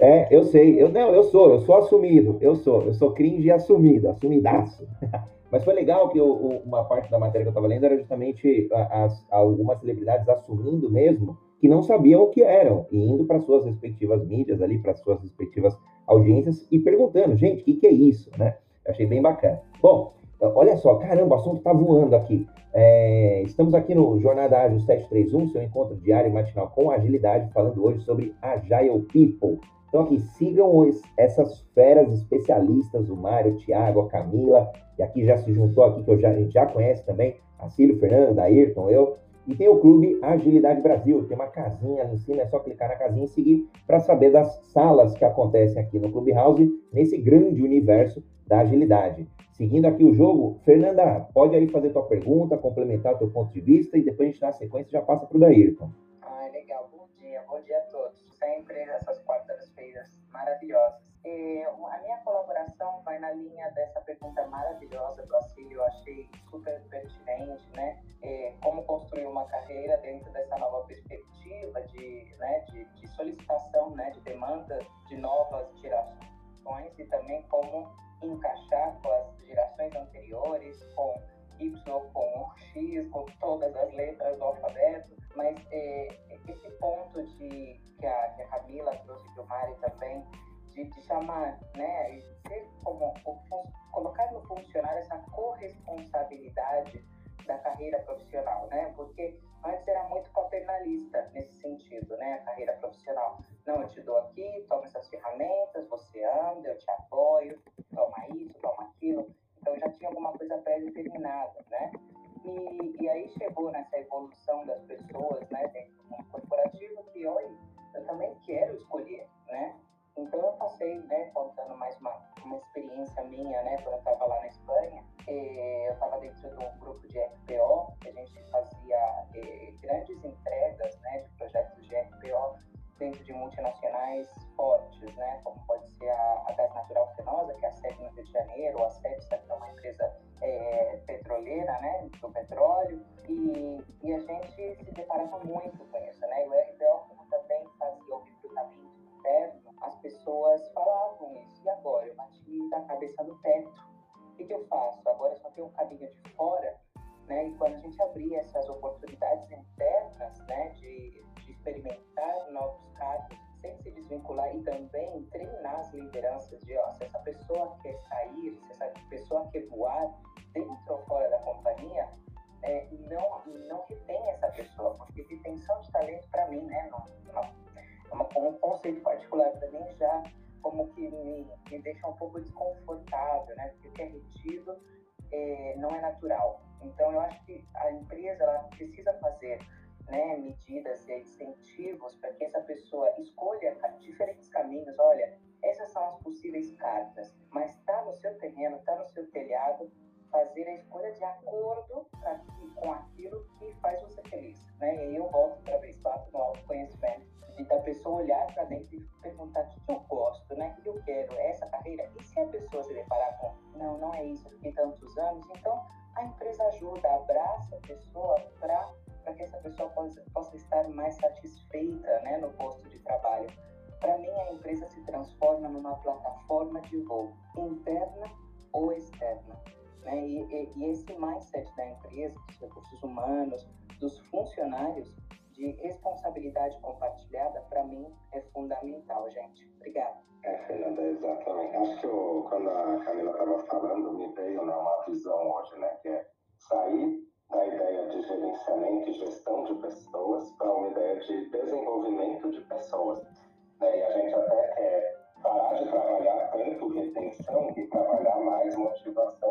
É, eu sei. Eu não, eu sou, eu sou assumido. Eu sou, eu sou cringe assumido, assumidaço. Mas foi legal que eu, uma parte da matéria que eu estava lendo era justamente as, algumas celebridades assumindo mesmo que não sabiam o que eram e indo para suas respectivas mídias ali, para suas respectivas audiências e perguntando, gente, o que, que é isso, né? Achei bem bacana. Bom, olha só, caramba, o assunto está voando aqui. É, estamos aqui no Jornada Ágil 731, seu encontro diário e matinal com agilidade, falando hoje sobre Agile People. Então aqui, sigam os, essas feras especialistas, o Mário, o Thiago, a Camila, e aqui já se juntou aqui, que eu já, a gente já conhece também, a Cílio, Fernando, a Ayrton, eu, e tem o Clube Agilidade Brasil, tem uma casinha ali em cima, é só clicar na casinha e seguir para saber das salas que acontecem aqui no Clubhouse, nesse grande universo da agilidade. Seguindo aqui o jogo, Fernanda, pode aí fazer tua pergunta, complementar o teu ponto de vista e depois a gente dá a sequência já passa para o Daírton. Ah, legal. Bom dia, bom dia a todos. Sempre essas quartas-feiras maravilhosas. É, a minha colaboração vai na linha dessa pergunta maravilhosa do Acílio, eu achei super pertinente, né? É, como construir uma carreira dentro dessa nova perspectiva de, né, de, de solicitação, né, de demanda de novas gerações e também como encaixar com as gerações anteriores, com Y, com X, com todas as letras do alfabeto, mas é, esse ponto de que a, que a Camila trouxe, que o Mari também, de, de chamar, né, ser como, colocar no funcionário essa corresponsabilidade da carreira profissional, né? Porque antes era muito paternalista nesse sentido, né? A carreira profissional. Não, eu te dou aqui, toma essas ferramentas, você anda, eu te apoio, toma isso, toma aquilo. Então já tinha alguma coisa pré-determinada, né? E, e aí chegou nessa evolução das pessoas, né, dentro do mundo corporativo, que, olha, eu também quero escolher, né? Então eu passei, né, contando mais uma, uma experiência minha, né, quando eu estava lá na Espanha, eh, eu estava dentro de um grupo de FPO, a gente fazia eh, grandes entregas, né, de projetos de FPO dentro de multinacionais fortes, né, como pode ser a, a Gás Natural Fenosa, que é a sede no Rio de Janeiro, a Cepsa, que é uma empresa é, petroleira, né, do petróleo, e, e a gente se deparava muito com isso, né, e o RPO, também fazia o recrutamento interno, as pessoas falavam isso. E agora? Eu bati da cabeça no teto. O que, eu faço? Agora só tem um caminho de fora. Né? E quando a gente abria essas oportunidades internas né, de, de experimentar novos cargos, sem se desvincular e também treinar as lideranças de, ó, se essa pessoa quer sair, se essa pessoa quer voar dentro ou fora da companhia, é, não, não retém essa pessoa, porque retenção de talento, para mim, né, não, não um conceito particular para mim já como que me, me deixa um pouco desconfortável, né? Porque o que é retido é, não é natural. Então, eu acho que a empresa ela precisa fazer né, medidas e incentivos para que essa pessoa escolha diferentes caminhos. Olha, essas são as possíveis cartas, mas está no seu terreno, está no seu telhado, fazer a escolha de acordo com aquilo que faz você feliz. Né? E aí eu volto para vez quatro no autoconhecimento e da pessoa olhar para dentro e perguntar o que eu gosto, né? O que eu quero, é essa carreira? E se a pessoa se deparar com, não, não é isso, eu fiquei tantos anos, então a empresa ajuda, abraça a pessoa para que essa pessoa possa, possa estar mais satisfeita né, no posto de trabalho. Para mim, a empresa se transforma numa plataforma de voo, interna ou externa. Né? E, e, e esse mindset da empresa, dos recursos humanos, dos funcionários, de responsabilidade compartilhada, para mim, é fundamental, gente. Obrigada. É, Fernanda, exatamente. Acho que eu, quando a Camila estava falando, me veio né, uma visão hoje, né, que é sair da ideia de gerenciamento e gestão de pessoas para uma ideia de desenvolvimento de pessoas. Né? E a gente até quer parar de trabalhar tanto retenção e trabalhar mais motivação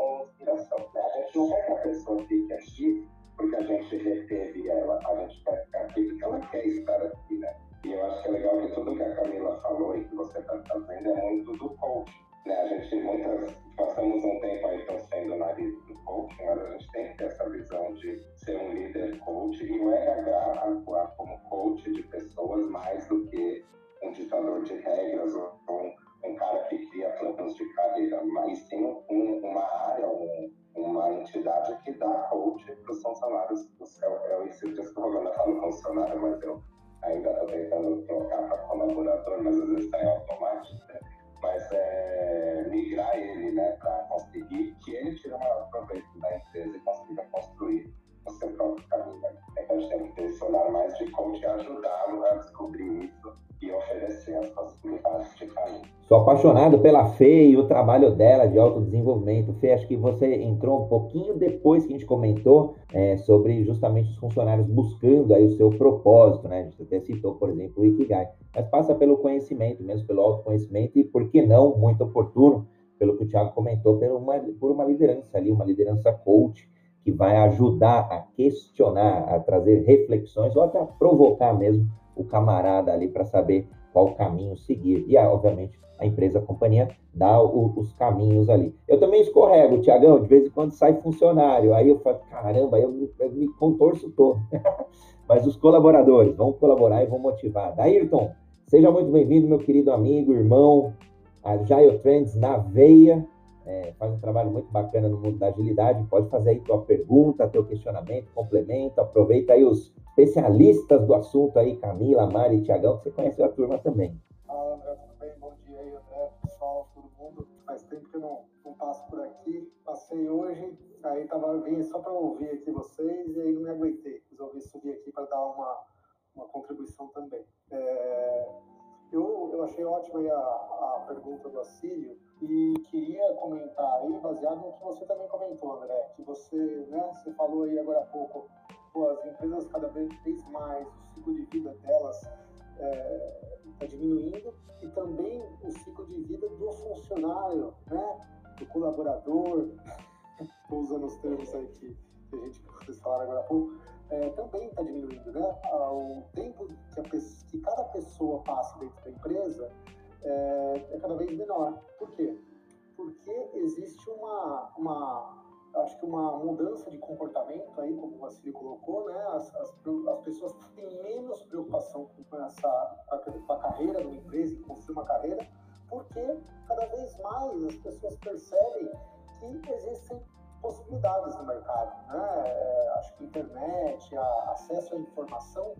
apaixonado pela Fê e o trabalho dela de autodesenvolvimento. Fê, acho que você entrou um pouquinho depois que a gente comentou é, sobre justamente os funcionários buscando aí o seu propósito, né? A gente até citou, por exemplo, o Ikigai. Mas passa pelo conhecimento, mesmo pelo autoconhecimento e, por que não, muito oportuno, pelo que o Thiago comentou, por uma, por uma liderança ali, uma liderança coach, que vai ajudar a questionar, a trazer reflexões ou até a provocar mesmo o camarada ali para saber qual caminho seguir. E, obviamente, a empresa, a companhia, dá o, os caminhos ali. Eu também escorrego, Tiagão, de vez em quando sai funcionário, aí eu falo, caramba, aí eu me, eu me contorço todo. Mas os colaboradores vão colaborar e vão motivar. Daírton, seja muito bem-vindo, meu querido amigo, irmão, a Jaio Trends na veia, é, faz um trabalho muito bacana no mundo da agilidade. Pode fazer aí tua pergunta, teu questionamento, complemento, aproveita aí os especialistas do assunto aí, Camila, Mari Tiagão, que você conhece a turma também. Fala, André, tudo bem? Bom dia aí, André, pessoal, todo mundo. Faz tempo que eu não, não passo por aqui. Passei hoje, aí tava vindo só para ouvir aqui vocês e aí não me aguentei. Resolvi subir aqui para dar uma, uma contribuição também. É, eu, eu achei ótima a, a pergunta do Assírio e queria comentar aí, baseado no que você também comentou, André, que você, né, você falou aí agora há pouco, pô, as empresas cada vez mais, o ciclo de vida delas está é, diminuindo e também o ciclo de vida do funcionário, né, do colaborador, estou usando os termos aí que, que a gente vocês falaram agora há pouco, é, também está diminuindo, né? O tempo que, a, que, cada pessoa passa dentro da empresa é, é, cada vez menor. Por quê? Porque existe uma, uma, acho que uma mudança de comportamento aí, como o Vassili colocou, né? As, as, as, pessoas têm menos preocupação com essa com a carreira de uma empresa, construir uma carreira, porque cada vez mais as pessoas percebem que existem possibilidades no mercado. Né? É, acho que a internet, a, acesso à informação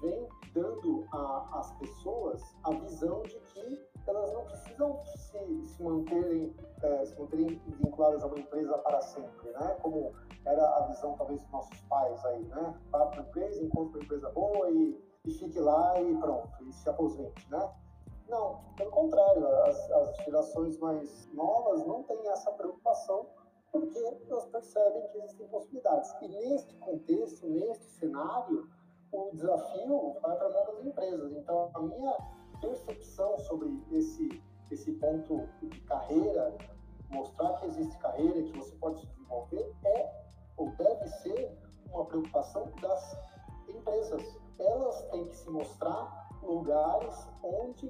vem dando às pessoas a visão de que elas não precisam se, se, manterem, é, se manterem vinculadas a uma empresa para sempre, né? Como era a visão talvez dos nossos pais aí, né? Vá para a empresa, encontre uma empresa boa e, e fique lá e pronto, e se aposente, né? Não, pelo contrário, as, as gerações mais novas não têm essa preocupação porque elas percebem que existem possibilidades. E neste contexto, neste cenário, o desafio vai para das empresas. Então, a minha percepção sobre esse, esse ponto de carreira, mostrar que existe carreira, que você pode se desenvolver, é ou deve ser uma preocupação das empresas. Elas têm que se mostrar lugares onde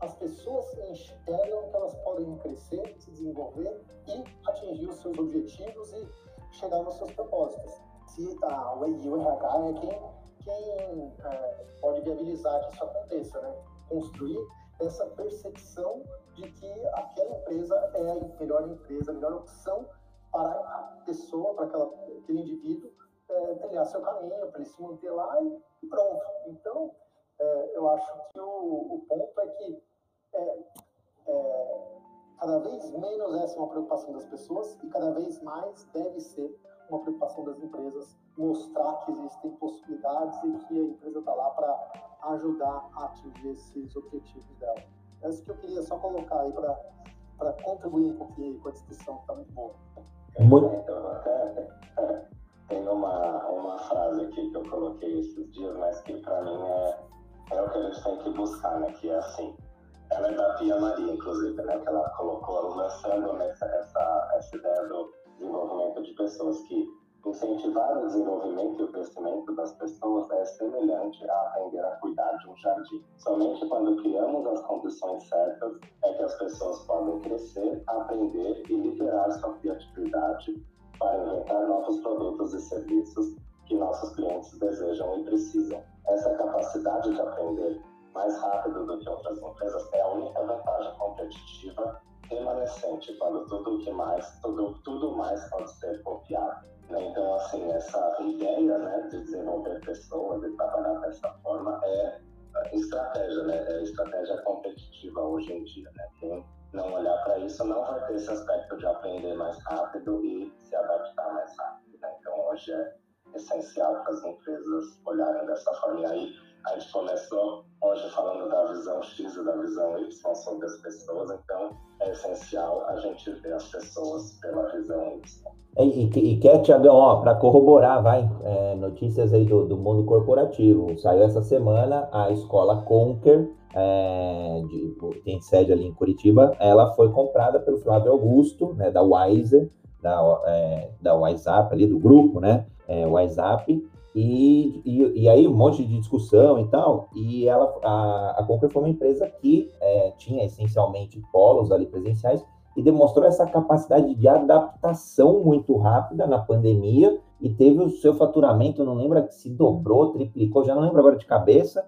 as pessoas enxergam que elas podem crescer, se desenvolver e atingir os seus objetivos e chegar nos seus propósitos. Se a, o RH é quem, quem é, pode viabilizar que isso aconteça, né? Construir essa percepção de que aquela empresa é a melhor empresa, a melhor opção para a pessoa, para aquela, aquele indivíduo é, trilhar seu caminho, para ele se manter lá e, pronto. Então, é, eu acho que o, o ponto é que é, é, cada vez menos essa é uma preocupação das pessoas e cada vez mais deve ser uma preocupação das empresas mostrar que existem possibilidades e que a empresa está lá para ajudar a atingir esses objetivos dela. É isso que eu queria só colocar aí para contribuir um pouquinho com a discussão, que está muito boa. Muito. Então, até, tem uma, uma frase aqui que eu coloquei esses dias, mas que para mim é, é o que a gente tem que buscar, né? Que é assim, ela é da Pia Maria, inclusive, né? Que ela colocou lançando nessa, essa, essa ideia do desenvolvimento de pessoas que incentivar o desenvolvimento e o crescimento das pessoas é semelhante a aprender a cuidar de um jardim. Somente quando criamos as condições certas é que as pessoas podem crescer, aprender e liberar sua criatividade para inventar novos produtos e serviços que nossos clientes desejam e precisam. Essa capacidade de aprender mais rápido do que outras empresas é a única vantagem competitiva permanecente quando tudo que mais tudo tudo mais pode ser copiado. Então, assim, essa ideia né, de desenvolver pessoas e trabalhar dessa forma é estratégia, né? É estratégia competitiva hoje em dia, né? Quem não olhar para isso não vai ter esse aspecto de aprender mais rápido e se adaptar mais rápido. Né? Então, hoje é essencial para as empresas olharem dessa forma. E aí, a gente começou hoje falando da visão X e da visão Y sobre as pessoas, então é essencial a gente ver as pessoas pela visão Y. E, e, e quer, Tiagão, para corroborar, vai, é, notícias aí do, do, mundo corporativo. Saiu essa semana a escola Conquer, é, de, tem sede ali em Curitiba, ela foi comprada pelo Flávio Augusto, né, da Wiser, da, é, da WhatsApp ali, do grupo, né, é, WhatsApp, e, e, e, aí um monte de discussão e tal, e ela, a, a Conquer foi uma empresa que é, tinha essencialmente polos ali presenciais, e demonstrou essa capacidade de adaptação muito rápida na pandemia e teve o seu faturamento, não lembro se dobrou, triplicou, já não lembro agora de cabeça.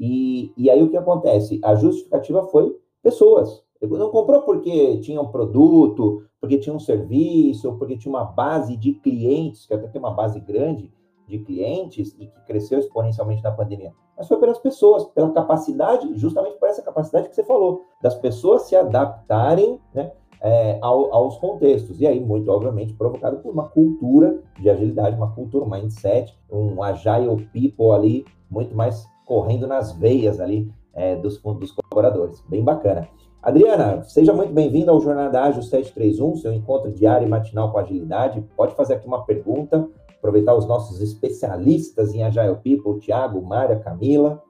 E, e aí o que acontece? A justificativa foi pessoas. Não comprou porque tinha um produto, porque tinha um serviço, porque tinha uma base de clientes, que até tem uma base grande de clientes e que cresceu exponencialmente na pandemia. Mas foi pelas pessoas, pela capacidade, justamente por essa capacidade que você falou, das pessoas se adaptarem, né? é, ao, aos contextos. E aí, muito obviamente, provocado por uma cultura de agilidade, uma cultura, um mindset, um agile people ali, muito mais correndo nas veias ali é, dos, dos colaboradores. Bem bacana. Adriana, seja muito bem-vinda ao Jornada Ágil 731, seu encontro diário e matinal com agilidade. Pode fazer aqui uma pergunta, aproveitar os nossos especialistas em Agile People, Tiago, Mária, Camila.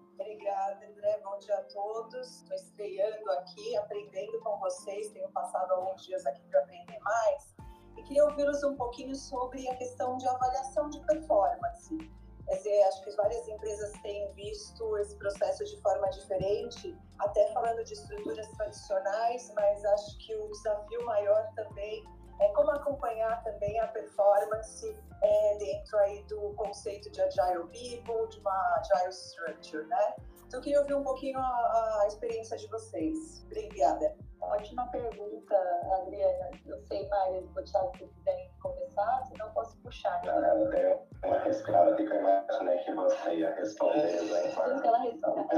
Estreando aqui, aprendendo com vocês, tenho passado alguns dias aqui para aprender mais, e queria ouvi-los um pouquinho sobre a questão de avaliação de performance. Dizer, acho que várias empresas têm visto esse processo de forma diferente, até falando de estruturas tradicionais, mas acho que o desafio maior também é como acompanhar também a performance é, dentro aí do conceito de Agile People, de uma Agile Structure, né? Então, eu queria ouvir um pouquinho a, a experiência de vocês. Obrigada. Ótima pergunta, Adriana. Eu sei, Mário, o Thiago, se quiserem começar, senão eu posso puxar. Não, não, eu tenho uma respirada que eu imaginei que você ia responder. Tudo que ela responde.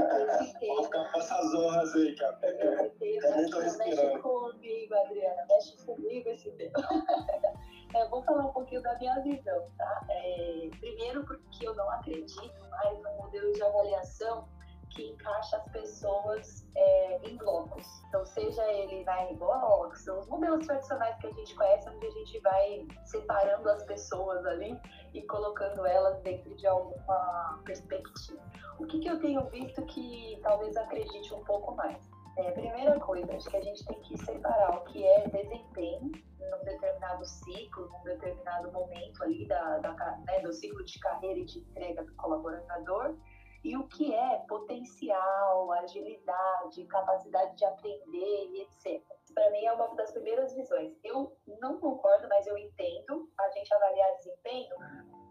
Vou ficar com essas honras aí, cara. Eu nem tô respirando. Mexe comigo, Adriana. Mexe comigo esse tempo. É, vou falar um pouquinho da minha visão, tá? É, primeiro, porque eu não acredito mais no modelo de avaliação que encaixa as pessoas é, em blocos. Então, seja ele na R-Box, são os modelos tradicionais que a gente conhece, onde a gente vai separando as pessoas ali e colocando elas dentro de alguma perspectiva. O que, que eu tenho visto que talvez acredite um pouco mais? É, primeira coisa, acho que a gente tem que separar o que é desempenho num determinado ciclo, num determinado momento ali da, da né, do ciclo de carreira e de entrega do colaborador e o que é potencial, agilidade, capacidade de aprender e etc. Para mim é uma das primeiras visões. Eu não concordo, mas eu entendo a gente avaliar desempenho,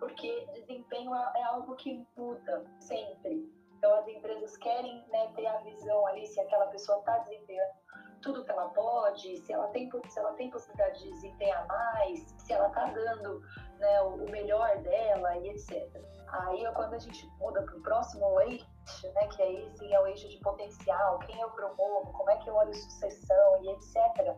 porque desempenho é, é algo que muda sempre. Então as empresas querem né, ter a visão ali se aquela pessoa está desempenhando tudo que ela pode, se ela tem, se ela tem possibilidade de desempenhar mais, se ela está dando né, o melhor dela e etc. Aí, quando a gente muda para o próximo eixo, né, que aí sim é o eixo de potencial, quem eu promovo, como é que eu olho sucessão e etc.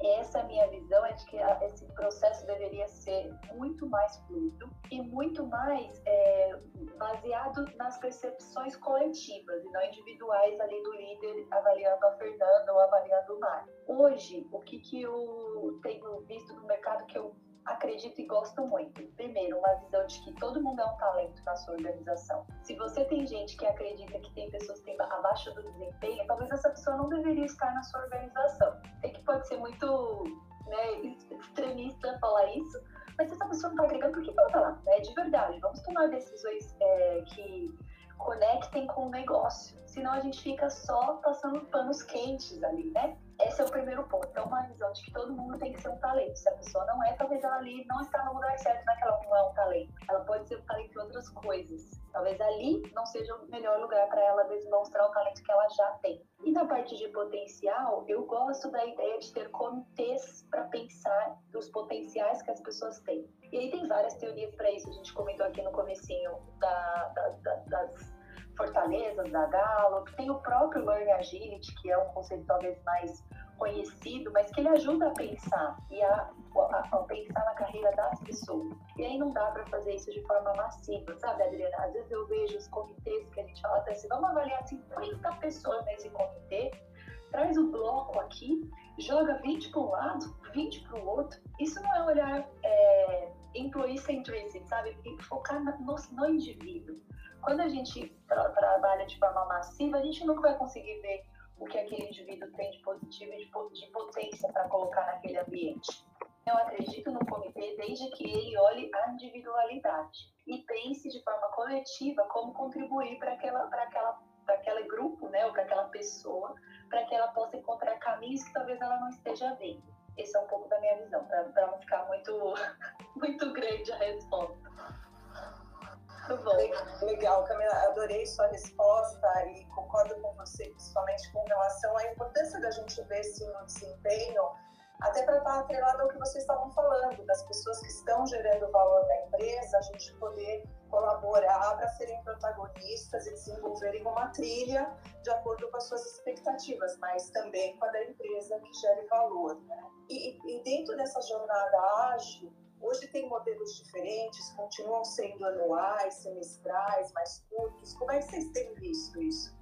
Essa é minha visão, é de que esse processo deveria ser muito mais fluido e muito mais é, baseado nas percepções coletivas e não individuais ali do líder avaliando a Fernanda ou avaliando o Mário. Hoje, o que, que eu tenho visto no mercado que eu acredito e gosto muito. Primeiro, uma visão de que todo mundo é um talento na sua organização. Se você tem gente que acredita que tem pessoas que têm abaixo do desempenho, talvez essa pessoa não deveria estar na sua organização. Sei que pode ser muito né, extremista falar isso, mas se essa pessoa não está agregando, por que ela está lá? Né? De verdade, vamos tomar decisões é, que conectem com o negócio. Senão a gente fica só passando panos quentes ali, né? Esse é o primeiro ponto. Então, uma visão de que todo mundo tem que ser um talento. Se a pessoa não é, talvez ela ali não está no lugar certo, não é que ela não é um talento. Ela pode ser um talento em outras coisas. Talvez ali não seja o melhor lugar para ela demonstrar o talento que ela já tem. E na parte de potencial, eu gosto da ideia de ter comitês para pensar dos potenciais que as pessoas têm. E aí tem várias teorias para isso. A gente comentou aqui no comecinho da, da, da, das fortalezas da Gallup. Tem o próprio Learning Agility, que é um conceito talvez mais conhecido, mas que ele ajuda a pensar e a, a, a pensar na carreira das pessoas. E aí não dá para fazer isso de forma massiva, sabe, Adriana? Às vezes eu vejo os comitês que a gente fala assim, vamos avaliar 50 pessoas nesse comitê, traz o bloco aqui, joga 20 para um lado, 20 para o outro. Isso não é olhar é, employee centricity, sabe? Focar no, no indivíduo. Quando a gente tra trabalha de forma massiva, a gente nunca vai conseguir ver o que aquele indivíduo tem de positivo e de, de potência para colocar naquele ambiente. Eu acredito no comitê desde que ele olhe a individualidade e pense de forma coletiva como contribuir para aquela, para aquela, para aquele grupo, né, ou para aquela pessoa, para que ela possa encontrar caminhos que talvez ela não esteja vendo. Esse é um pouco da minha visão, para não ficar muito, muito grande a resposta. Legal, Camila, adorei sua resposta e concordo com você, principalmente com relação à importância da gente ver sim no desempenho, até para estar atrelado ao que vocês estavam falando, das pessoas que estão gerando valor na empresa, a gente poder colaborar para serem protagonistas e desenvolverem uma trilha de acordo com as suas expectativas, mas também com a da empresa que gere valor. Né? E, e dentro dessa jornada ágil, Hoje tem modelos diferentes, continuam sendo anuais, semestrais, mais curtos. Como é que vocês têm visto isso?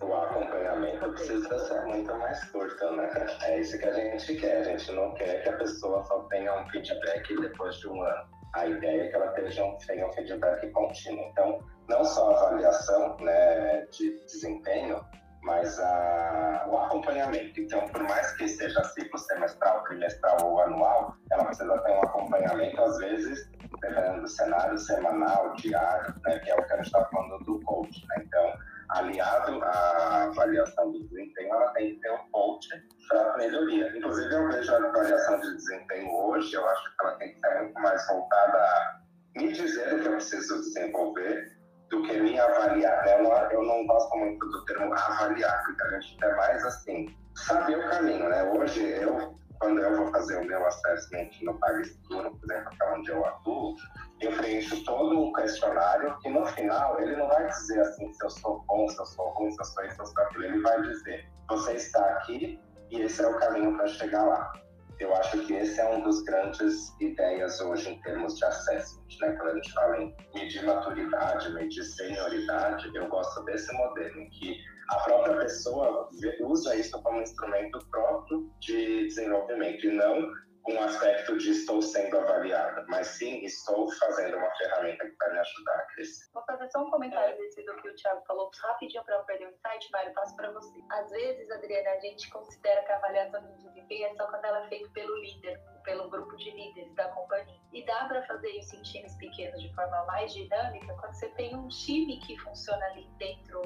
O acompanhamento precisa ser muito mais curto, né? É isso que a gente quer. A gente não quer que a pessoa só tenha um feedback depois de um ano. A ideia é que ela tenha um, tenha um feedback contínuo. Então, não só a avaliação né, de desempenho, mas a, o acompanhamento. Então, por mais que seja ciclo semestral, trimestral ou anual, ela precisa ter um acompanhamento, às vezes, dependendo do cenário, semanal, diário, né, que é o que a gente está falando do coach. Né? Então, aliado à avaliação do desempenho, ela tem que ter um coach para melhoria. Inclusive, eu vejo a avaliação de desempenho hoje, eu acho que ela tem que ser muito mais voltada a me dizer o que eu preciso desenvolver do que me avaliar. Eu não, eu não gosto muito do termo avaliar, porque a gente é mais assim, saber o caminho, né? Hoje, eu, quando eu vou fazer o meu assessment no PagSeguro, por exemplo, que é onde eu atuo, eu preencho todo um questionário e no final ele não vai dizer assim se eu sou bom, se eu sou ruim, se eu sou isso, se eu sou aquilo. Ele vai dizer, você está aqui e esse é o caminho para chegar lá. Eu acho que esse é um dos grandes ideias hoje em termos de assessment, né? Quando a gente fala em medir maturidade, medir senioridade, eu gosto desse modelo em que a própria pessoa usa isso como instrumento próprio de desenvolvimento e não um aspecto de estou sendo avaliada, mas sim estou fazendo uma ferramenta que vai me ajudar a crescer. Vou fazer só um comentário desse do que o Thiago falou, rapidinho para não perder o insight, Mário, passo para você. Às vezes, Adriana, a gente considera que a avaliação de desempenho é só quando ela é feita pelo líder, pelo grupo de líderes da companhia. E dá para fazer isso em times pequenos de forma mais dinâmica quando você tem um time que funciona ali dentro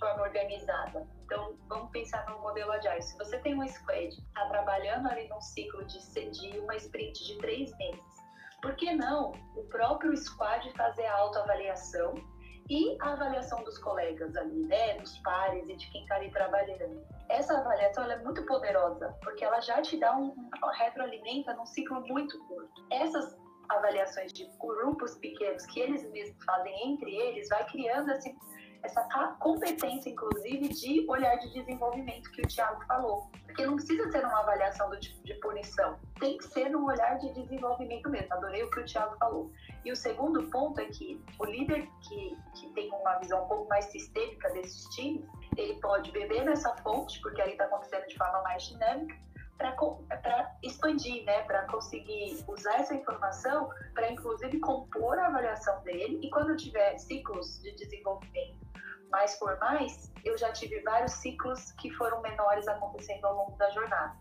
forma organizada. Então, vamos pensar no modelo Agile. Se você tem um squad, está trabalhando ali num ciclo de, de uma sprint de três meses, por que não o próprio squad fazer a autoavaliação e a avaliação dos colegas ali, né, dos pares e de quem está ali trabalhando. Essa avaliação é muito poderosa, porque ela já te dá um, um retroalimenta num ciclo muito curto. Essas avaliações de grupos pequenos que eles mesmos fazem entre eles, vai criando esse, essa competência, inclusive, de olhar de desenvolvimento que o Tiago falou. Porque não precisa ser uma avaliação do tipo de punição, tem que ser um olhar de desenvolvimento mesmo. Adorei o que o Tiago falou. E o segundo ponto é que o líder que, que tem uma visão um pouco mais sistêmica desses times, ele pode beber nessa fonte, porque aí está acontecendo de forma mais dinâmica, para expandir, né, para conseguir usar essa informação para inclusive compor a avaliação dele e quando tiver ciclos de desenvolvimento mais formais, eu já tive vários ciclos que foram menores acontecendo ao longo da jornada.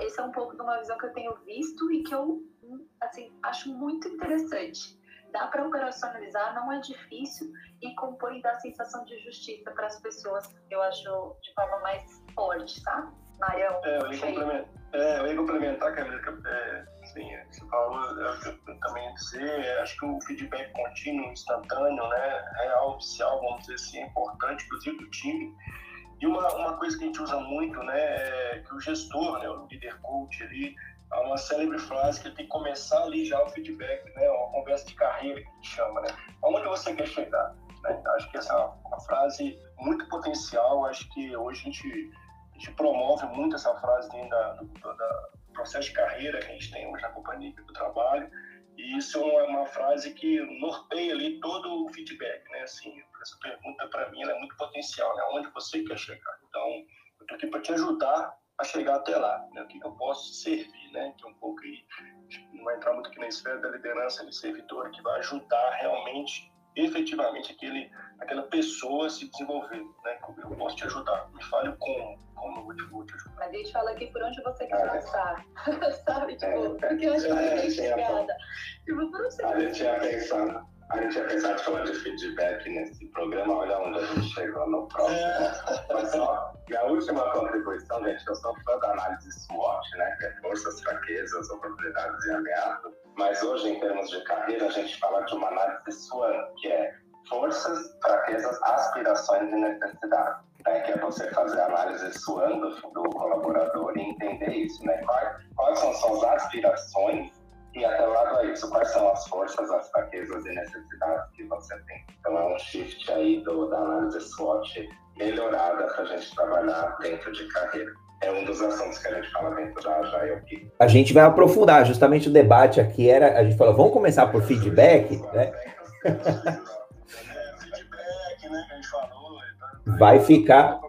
Esse é um pouco de uma visão que eu tenho visto e que eu assim acho muito interessante. Dá para operacionalizar, não é difícil e compõe da sensação de justiça para as pessoas, eu acho de forma mais forte, tá? Marião. É, eu ia complementar, é, eu ia complementar Camila, que é, assim, você falou, eu, eu também dizer, acho que o feedback contínuo, instantâneo, né, real, oficial, vamos dizer assim, é importante, inclusive do time. E uma, uma coisa que a gente usa muito, né, é que o gestor, né, o líder coach ali, há uma célebre frase que tem que começar ali já o feedback, né, processo de carreira que a gente chama, né? Aonde você quer chegar? Né? Acho que essa é uma frase muito potencial. Acho que hoje a gente, gente promove muito essa frase dentro da, do, da, processo de carreira que a gente tem hoje na companhia do trabalho. E isso é uma frase que norteia ali todo o feedback, né? Assim, essa pergunta para mim é muito potencial, né? Onde você quer chegar? Então, eu estou aqui para te ajudar a chegar até lá, né? O que eu posso servir, né? Que é um pouco aí, não vai entrar muito aqui na esfera da liderança de servidor, que vai ajudar realmente efetivamente aquele, aquela pessoa se desenvolver, né? Eu posso te ajudar. Me fale como, como eu vou te, ajudar. Mas a gente fala aqui por onde você quer passar, sabe? Tipo, é, porque eu acho que é, é chegada. Tipo, por onde você A gente tinha pensado, a gente tinha pensado de falar de feedback nesse programa, olha onde a gente chegou no próximo. Mas só, minha última contribuição, gente, eu sou fã da análise SWOT, né? Que é forças, fraquezas, oportunidades e ameaças. Mas hoje, em termos de carreira, a gente fala de uma análise SWAN, que é forças, fraquezas, aspirações e necessidades. Né, que é você fazer a análise SWAN do, do colaborador e entender isso, né? Quais, quais são suas aspirações e atrelado a isso, quais são as forças, as fraquezas e necessidades que você tem. Então é um shift aí do, da análise SWOT melhorada para a gente trabalhar dentro de carreira. É um dos assuntos que a gente fala dentro da Agile A gente vai aprofundar, justamente o debate aqui era, a gente falou, vamos começar por feedback, né? Vai ficar,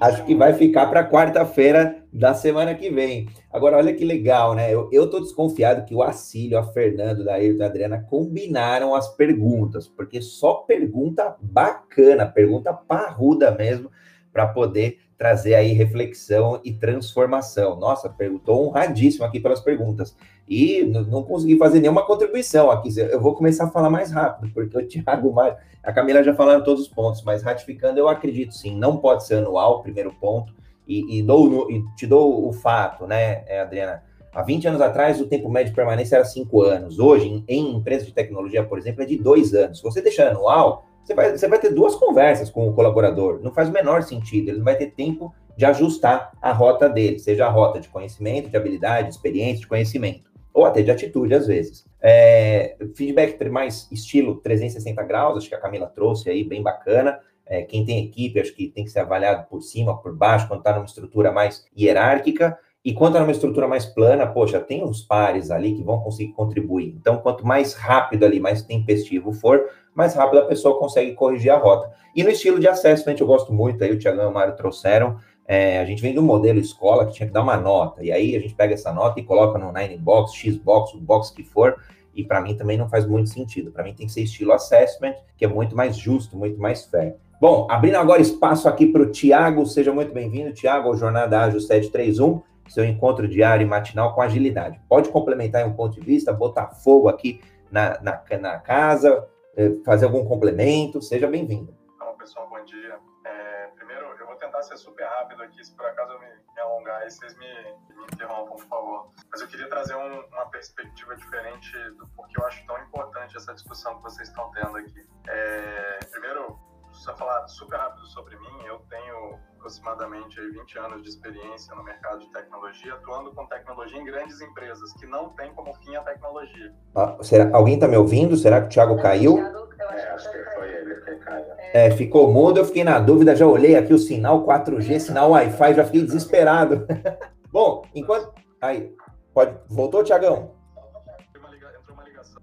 acho que vai ficar para quarta-feira da semana que vem. Agora, olha que legal, né? Eu, eu tô desconfiado que o Acílio, a Fernando, da Ayrton a Adriana combinaram as perguntas, porque só pergunta bacana, pergunta parruda mesmo, para poder trazer aí reflexão e transformação. Nossa, perguntou honradíssimo aqui pelas perguntas. E não consegui fazer nenhuma contribuição aqui. Eu vou começar a falar mais rápido, porque o Thiago, a Camila já falaram todos os pontos, mas ratificando, eu acredito sim, não pode ser anual, primeiro ponto, e, e, dou, e te dou o fato, né, Adriana? Há 20 anos atrás, o tempo médio de permanência era 5 anos. Hoje, em, em empresas de tecnologia, por exemplo, é de 2 anos. Se você deixar anual, você vai, você vai ter duas conversas com o colaborador. Não faz o menor sentido. Ele não vai ter tempo de ajustar a rota dele, seja a rota de conhecimento, de habilidade, de experiência, de conhecimento, ou até de atitude, às vezes. É, feedback mais estilo 360 graus, acho que a Camila trouxe aí, bem bacana. É, quem tem equipe, acho que tem que ser avaliado por cima, por baixo, quando está numa estrutura mais hierárquica. E quando está numa estrutura mais plana, poxa, tem uns pares ali que vão conseguir contribuir. Então, quanto mais rápido ali, mais tempestivo for, mais rápido a pessoa consegue corrigir a rota. E no estilo de assessment, eu gosto muito, aí o Tiagão e o Mário trouxeram, é, a gente vem do modelo escola que tinha que dar uma nota, e aí a gente pega essa nota e coloca no Nine Box, X Box, o box que for, e para mim também não faz muito sentido. Para mim tem que ser estilo assessment, que é muito mais justo, muito mais fair. Bom, abrindo agora espaço aqui para o Tiago, seja muito bem-vindo, Tiago, ao Jornada Ágil 731, seu encontro diário e matinal com agilidade. Pode complementar em um ponto de vista, botar fogo aqui na, na, na casa, é, fazer algum complemento, seja bem-vindo. Então, pessoal, bom dia. É, primeiro, eu vou tentar ser super rápido aqui, se por acaso eu me, me alongar aí, vocês me, me, interrompam, por favor. Mas eu queria trazer um, uma perspectiva diferente do porquê eu acho tão importante essa discussão que vocês estão tendo aqui. É, primeiro, só falar super rápido sobre mim, eu tenho aproximadamente 20 anos de experiência no mercado de tecnologia, atuando com tecnologia em grandes empresas, que não tem como fim a tecnologia. Ah, será, alguém está me ouvindo? Será que o Thiago caiu? É, acho que foi ele que caiu. É, ficou mudo, eu fiquei na dúvida, já olhei aqui o sinal 4G, sinal Wi-Fi, já fiquei desesperado. Bom, enquanto... Aí, pode... Voltou, Tiagão?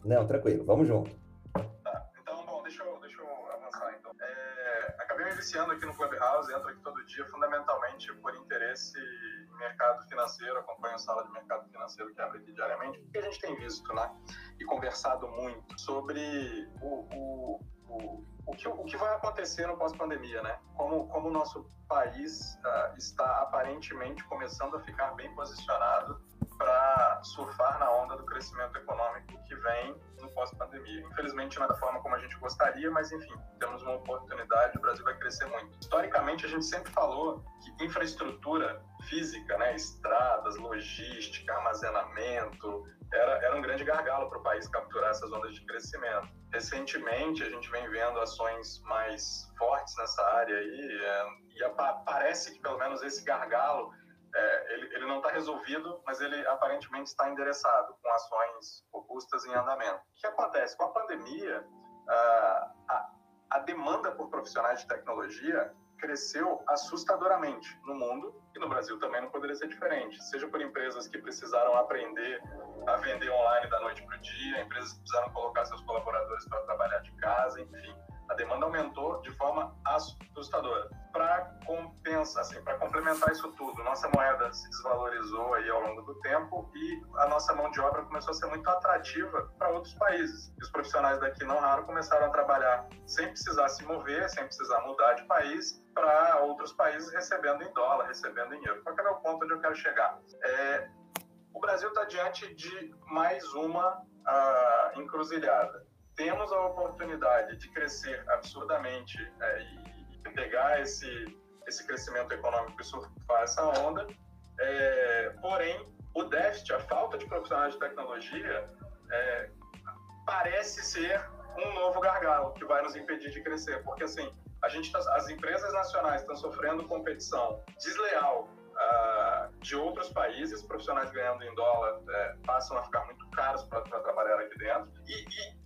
Não, tranquilo, vamos junto. Iniciando aqui no Clubhouse, entro aqui todo dia, fundamentalmente por interesse em mercado financeiro, acompanho a sala de mercado financeiro que abre aqui diariamente, porque a gente tem visto, né, e conversado muito sobre o, o, o, o, que, o que vai acontecer no pós-pandemia, né, como, como o nosso país uh, está aparentemente começando a ficar bem posicionado para surfar na onda do crescimento econômico que vem no pós-pandemia. Infelizmente, não é da forma como a gente gostaria, mas enfim, temos uma oportunidade, o Brasil vai crescer muito. Historicamente, a gente sempre falou que infraestrutura física, né, estradas, logística, armazenamento, era, era um grande gargalo para o país capturar essas ondas de crescimento. Recentemente, a gente vem vendo ações mais fortes nessa área aí, é, e parece que pelo menos esse gargalo é, ele, ele não está resolvido, mas ele aparentemente está endereçado, com ações robustas em andamento. O que acontece? Com a pandemia, a, a, demanda por profissionais de tecnologia cresceu assustadoramente no mundo e no Brasil também não poderia ser diferente. Seja por empresas que precisaram aprender a vender online da noite para o dia, empresas que precisaram colocar seus colaboradores para trabalhar de casa, enfim a demanda aumentou de forma assustadora. Para compensar, assim, para complementar isso tudo, nossa moeda se desvalorizou aí ao longo do tempo e a nossa mão de obra começou a ser muito atrativa para outros países. E os profissionais daqui não raro começaram a trabalhar sem precisar se mover, sem precisar mudar de país para outros países recebendo em dólar, recebendo em euro. Qual é o ponto onde eu quero chegar? É, o Brasil está diante de mais uma uh, encruzilhada temos a oportunidade de crescer absurdamente é, e pegar esse, esse crescimento econômico e surfar essa onda, é, porém, o déficit, a falta de profissionais de tecnologia, é, parece ser um novo gargalo que vai nos impedir de crescer, porque assim, a gente tá, as empresas nacionais estão sofrendo competição desleal uh, de outros países, profissionais ganhando em dólar é, passam a ficar muito caros para trabalhar aqui dentro, e, e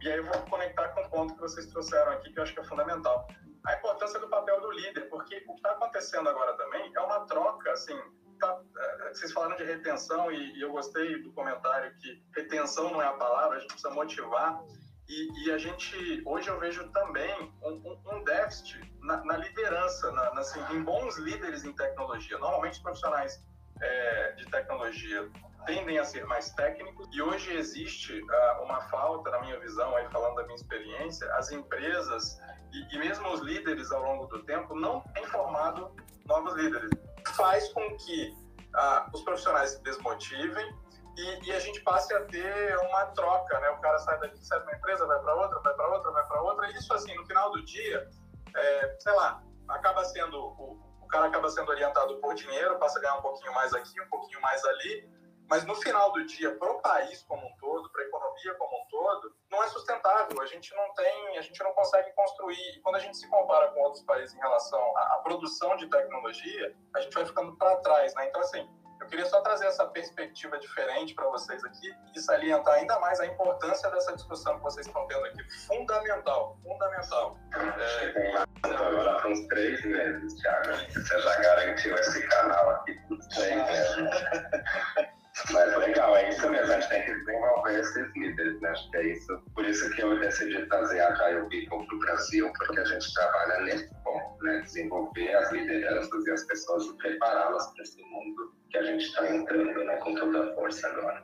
e aí eu vou conectar com o ponto que vocês trouxeram aqui, que eu acho que é fundamental. A importância do papel do líder, porque o que está acontecendo agora também é uma troca, assim, tá, é, vocês falaram de retenção e, e, eu gostei do comentário que retenção não é a palavra, a gente precisa motivar. E, e a gente, hoje eu vejo também um, um déficit na, na liderança, na, na, assim, em bons líderes em tecnologia. Normalmente os profissionais é, de tecnologia tendem a ser mais técnicos e hoje existe uh, uma falta, na minha visão, aí falando da minha experiência, as empresas e, e, mesmo os líderes ao longo do tempo não têm formado novos líderes. Faz com que uh, os profissionais se desmotivem e, e, a gente passe a ter uma troca, né? O cara sai daqui, sai de uma empresa, vai para outra, vai para outra, vai para outra. E isso, assim, no final do dia, é, sei lá, acaba sendo o, o cara acaba sendo orientado por dinheiro, passa a ganhar um pouquinho mais aqui, um pouquinho mais ali, mas no final do dia, para o país como um todo, para a economia como um todo, não é sustentável. A gente não tem, a gente não consegue construir. E quando a gente se compara com outros países em relação à, à produção de tecnologia, a gente vai ficando para trás, né? Então assim, eu queria só trazer essa perspectiva diferente para vocês aqui e salientar ainda mais a importância dessa discussão que vocês estão tendo aqui. Fundamental, fundamental. É... Agora há uns três meses, Thiago. Você já garantiu esse canal aqui por três meses. Mas é legal, é isso mesmo, a gente tem que desenvolver esses líderes, né? Acho que é isso. Por isso que eu decidi trazer a Caio People para o Brasil, porque a gente trabalha nesse ponto, né? Desenvolver as lideranças e as pessoas e prepará-las para esse mundo que a gente está entrando, né? Com toda a força agora.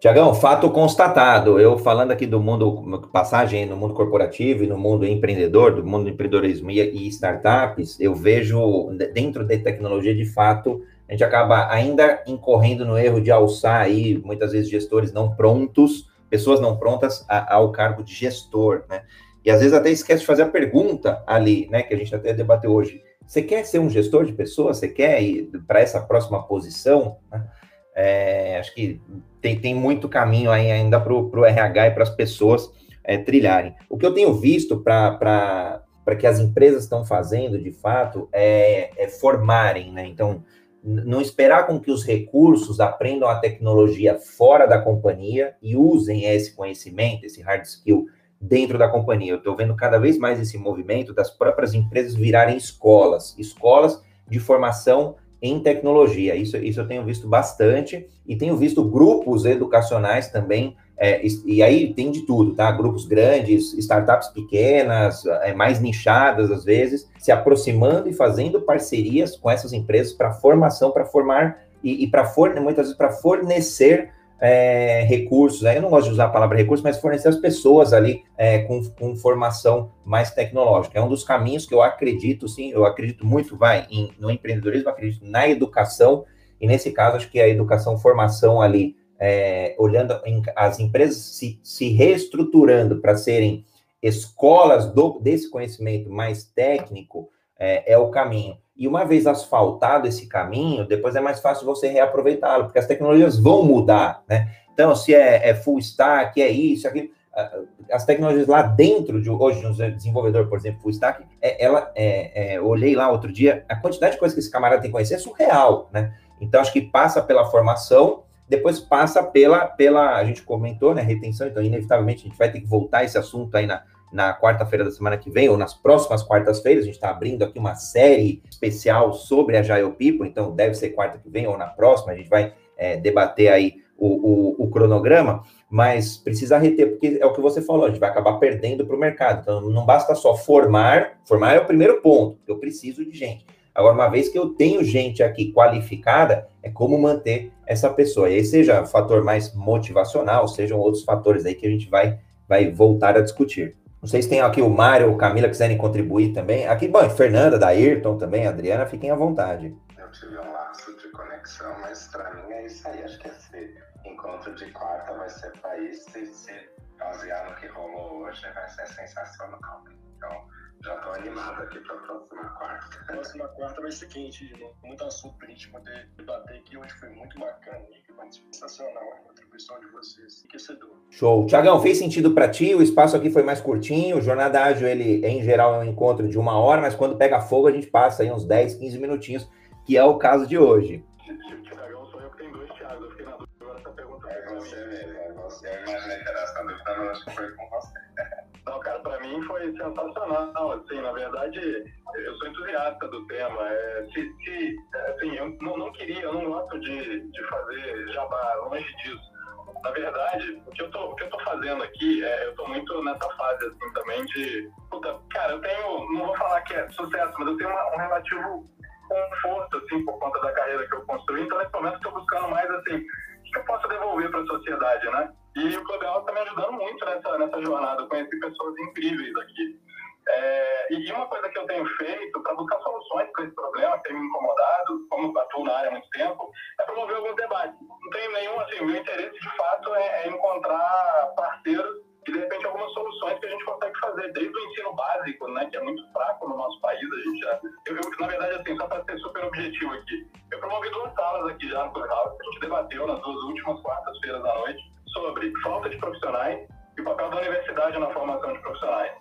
Tiagão, fato constatado. Eu falando aqui do mundo, passagem no mundo corporativo e no mundo empreendedor, do mundo do empreendedorismo e startups, eu vejo dentro da tecnologia, de fato, a gente acaba ainda incorrendo no erro de alçar aí, muitas vezes, gestores não prontos, pessoas não prontas a, ao cargo de gestor, né? E às vezes até esquece de fazer a pergunta ali, né, que a gente até debateu hoje. Você quer ser um gestor de pessoas? Você quer ir para essa próxima posição? Né? É, acho que tem, tem muito caminho aí ainda para o RH e para as pessoas é, trilharem. O que eu tenho visto para que as empresas estão fazendo, de fato, é, é formarem, né? Então, não esperar com que os recursos aprendam a tecnologia fora da companhia e usem esse conhecimento, esse hard skill dentro da companhia. Eu estou vendo cada vez mais esse movimento das próprias empresas virarem escolas, escolas de formação em tecnologia. Isso, isso eu tenho visto bastante e tenho visto grupos educacionais também é, e aí tem de tudo, tá? Grupos grandes, startups pequenas, é, mais nichadas às vezes, se aproximando e fazendo parcerias com essas empresas para formação, para formar e, e para muitas vezes para fornecer é, recursos. Né? Eu não gosto de usar a palavra recursos, mas fornecer as pessoas ali é, com, com, formação mais tecnológica. É um dos caminhos que eu acredito, sim, eu acredito muito, vai, em, no empreendedorismo, acredito na educação, e nesse caso, acho que a educação, formação ali é, olhando as empresas se, se reestruturando para serem escolas do, desse conhecimento mais técnico, é, é, o caminho. E uma vez asfaltado esse caminho, depois é mais fácil você reaproveitá-lo, porque as tecnologias vão mudar, né? Então, se é, é full stack, é isso, aquilo, as tecnologias lá dentro de hoje, de um desenvolvedor, por exemplo, full stack, é, ela, é, é, olhei lá outro dia, a quantidade de coisas que esse camarada tem que conhecer é surreal, né? Então, acho que passa pela formação, depois passa pela, pela a gente comentou, né, retenção, então, inevitavelmente, a gente vai ter que voltar esse assunto aí na, na quarta-feira da semana que vem, ou nas próximas quartas-feiras, a gente está abrindo aqui uma série especial sobre a Agile People, então deve ser quarta que vem ou na próxima, a gente vai é, debater aí o, o, o, cronograma, mas precisa reter, porque é o que você falou, a gente vai acabar perdendo para o mercado. Então, não basta só formar, formar é o primeiro ponto, eu preciso de gente. Agora, uma vez que eu tenho gente aqui qualificada, é como manter essa pessoa. E aí, seja fator mais motivacional, sejam outros fatores aí que a gente vai, vai voltar a discutir. Não sei se tem aqui o Mário ou Camila quiserem contribuir também. Aqui, bom, Fernanda, da Ayrton também, Adriana, fiquem à vontade. Eu tive um lapso de conexão, mas para mim é isso aí. Acho que esse encontro de quarta vai ser para isso. E se basear no que rolou hoje, vai ser sensacional. Então, já tô animado aqui para a próxima quarta. Próxima quarta vai ser quente de novo. Muito assunto pra gente poder debater aqui. Hoje foi muito bacana. Foi sensacional a contribuição de vocês. Enriquecedor. Show. Tiagão, fez sentido para ti? O espaço aqui foi mais curtinho. O Jornada Ágil, ele, em geral, é um encontro de uma hora, mas quando pega fogo, a gente passa aí uns 10, 15 minutinhos, que é o caso de hoje. Tiagão, sou eu que tenho dois Thiagos. Eu fiquei na dúvida agora essa pergunta. É você mesmo, é você. Eu imaginei que era essa dúvida, mas acho que foi com você. Não, cara, para mim foi sensacional. Assim, na verdade, eu sou entusiasta do tema. É, se, se, assim, eu não, não, queria, eu não gosto de, de fazer jabá, longe disso. Na verdade, o que eu tô, o que eu tô fazendo aqui, é, eu tô muito nessa fase, assim, também de... Puta, cara, eu tenho, não vou falar que é sucesso, mas eu tenho uma, um relativo conforto, assim, por conta da carreira que eu construí. Então, nesse momento, tô buscando mais, assim, o que eu posso devolver para a sociedade, né? E o Clubhouse está me ajudando muito nessa, nessa jornada. Eu conheci pessoas incríveis aqui. É, e uma coisa que eu tenho feito para buscar soluções para esse problema que tem me incomodado, como atuo na área há muito tempo, é promover alguns debates. Não tenho nenhum, assim, meu interesse de fato é, é encontrar parceiros e de repente algumas soluções que a gente consegue fazer, desde o ensino básico, né, que é muito fraco no nosso país, a gente já, eu, eu na verdade, assim, só para ser super objetivo aqui, eu promovi duas salas aqui já no Clubhouse, a gente debateu nas duas últimas quartas-feiras da noite, sobre falta de profissionais e o papel da universidade na formação de profissionais.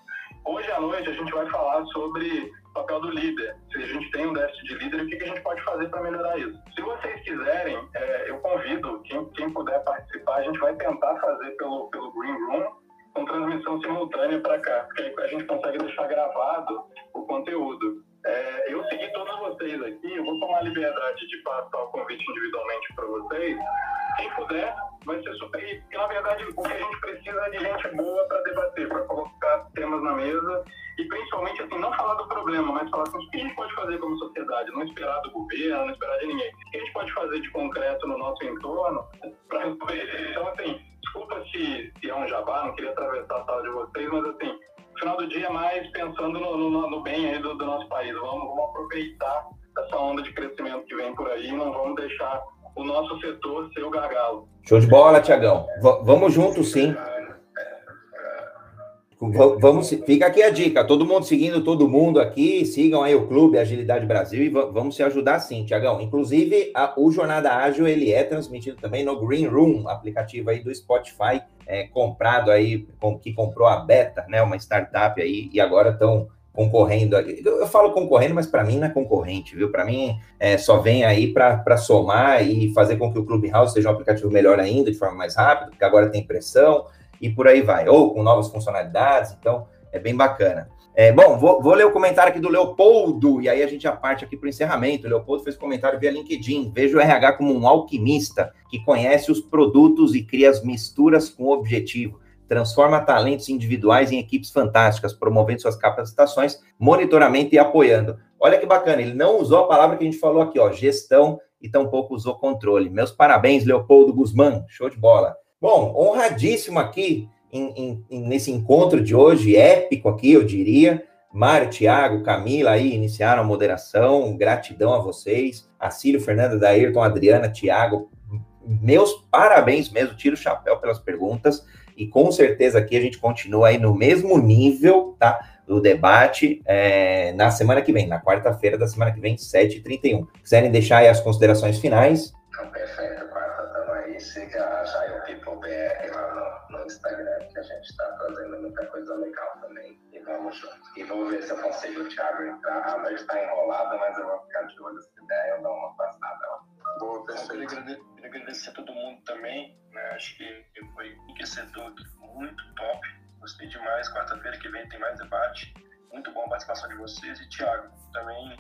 Hoje à noite a gente vai falar sobre o papel do líder, se a gente tem um déficit de líder o que a gente pode fazer para melhorar isso. Se vocês quiserem, é, eu convido quem, quem puder participar, a gente vai tentar fazer pelo, pelo Green Room com transmissão simultânea para cá, porque a gente consegue deixar gravado o conteúdo. É, eu segui todos vocês aqui, eu vou tomar liberdade de passar o convite individualmente para vocês. Quem puder, vai ser super. Porque, na verdade, o que a gente precisa é de gente boa para debater, para colocar temas na mesa e, principalmente, assim, não falar do problema, mas falar assim, o que a gente pode fazer como sociedade, não esperar do governo, não esperar de ninguém. O que a gente pode fazer de concreto no nosso entorno para resolver Então, assim, desculpa se, se é um jabá, não queria atravessar a sala de vocês, mas, assim, final do dia mais pensando no, no, no bem aí do, do nosso país. Vamos, vamos aproveitar essa onda de crescimento que vem por aí, não vamos deixar o nosso setor ser o gargalo. Show de bola, Tiagão. vamos juntos, sim. Vamos, fica aqui a dica. Todo mundo seguindo todo mundo aqui. Sigam aí o Clube Agilidade Brasil e vamos se ajudar sim, Tiagão. Inclusive, a, o Jornada Ágil ele é transmitido também no Green Room, aplicativo aí do Spotify, é, comprado aí, com, que comprou a Beta, né? Uma startup aí, e agora estão concorrendo. Eu falo concorrendo, mas para mim não é concorrente, viu? Para mim é, só vem aí para somar e fazer com que o Clubhouse seja um aplicativo melhor ainda, de forma mais rápida, porque agora tem pressão e por aí vai, ou com novas funcionalidades, então é bem bacana. É, bom, vou, vou, ler o comentário aqui do Leopoldo, e aí a gente já parte aqui para o encerramento. O Leopoldo fez comentário via LinkedIn. Vejo o RH como um alquimista que conhece os produtos e cria as misturas com objetivo transforma talentos individuais em equipes fantásticas, promovendo suas capacitações, monitoramento e apoiando. Olha que bacana, ele não usou a palavra que a gente falou aqui, ó, gestão, e tampouco usou controle. Meus parabéns, Leopoldo Guzmán, show de bola. Bom, honradíssimo aqui em, em, nesse encontro de hoje, épico aqui, eu diria. Mário, Thiago, Camila aí iniciaram a moderação, gratidão a vocês. A Cílio, Fernanda, Daírton, Adriana, Thiago, meus parabéns mesmo, tiro o chapéu pelas perguntas e com certeza aqui a gente continua aí no mesmo nível, tá? Do debate é, na semana que vem, na quarta-feira da semana que vem, 7h31. Quiserem deixar aí as considerações finais? Então, perfeito, quarta estamos aí. Siga gente está fazendo muita coisa legal também. E vamos junto. E vou ver se eu consigo o Thiago entrar. A noite está enrolada, mas eu vou ficar de olho se der, eu dou uma passada lá. Boa, perfeito. Eu queria agradecer a todo mundo também, né? Acho que foi enriquecedor, muito top. Gostei demais. Quarta-feira que vem tem mais debate. Muito bom a participação de vocês. E, Tiago, também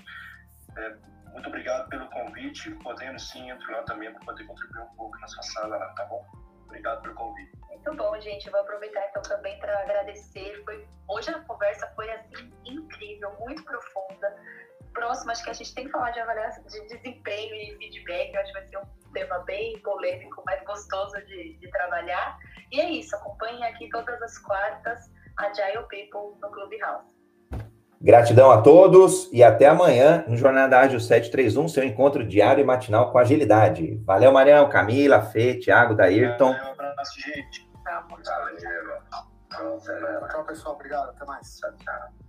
é, muito obrigado pelo convite. Podendo sim, entro lá também para poder contribuir um pouco na sua sala, tá bom? Obrigado pelo convite. Muito bom, gente. Eu vou aproveitar então também para agradecer. Foi... Hoje a conversa foi assim incrível, muito profunda. Próximo, acho que a gente tem que falar de avaliação de desempenho e feedback. Eu acho que vai ser um tema bem polêmico, mas gostoso de, de trabalhar. E é isso. Acompanhe aqui todas as quartas Agile People no Clubhouse. Gratidão a todos e até amanhã no Jornada Ágil 731, seu encontro diário e matinal com agilidade. Valeu, Marião, Camila, Fê, Thiago, Daírton. Um abraço, gente. Valeu. Tchau, pessoal. Obrigado. Até mais. Tchau, tchau.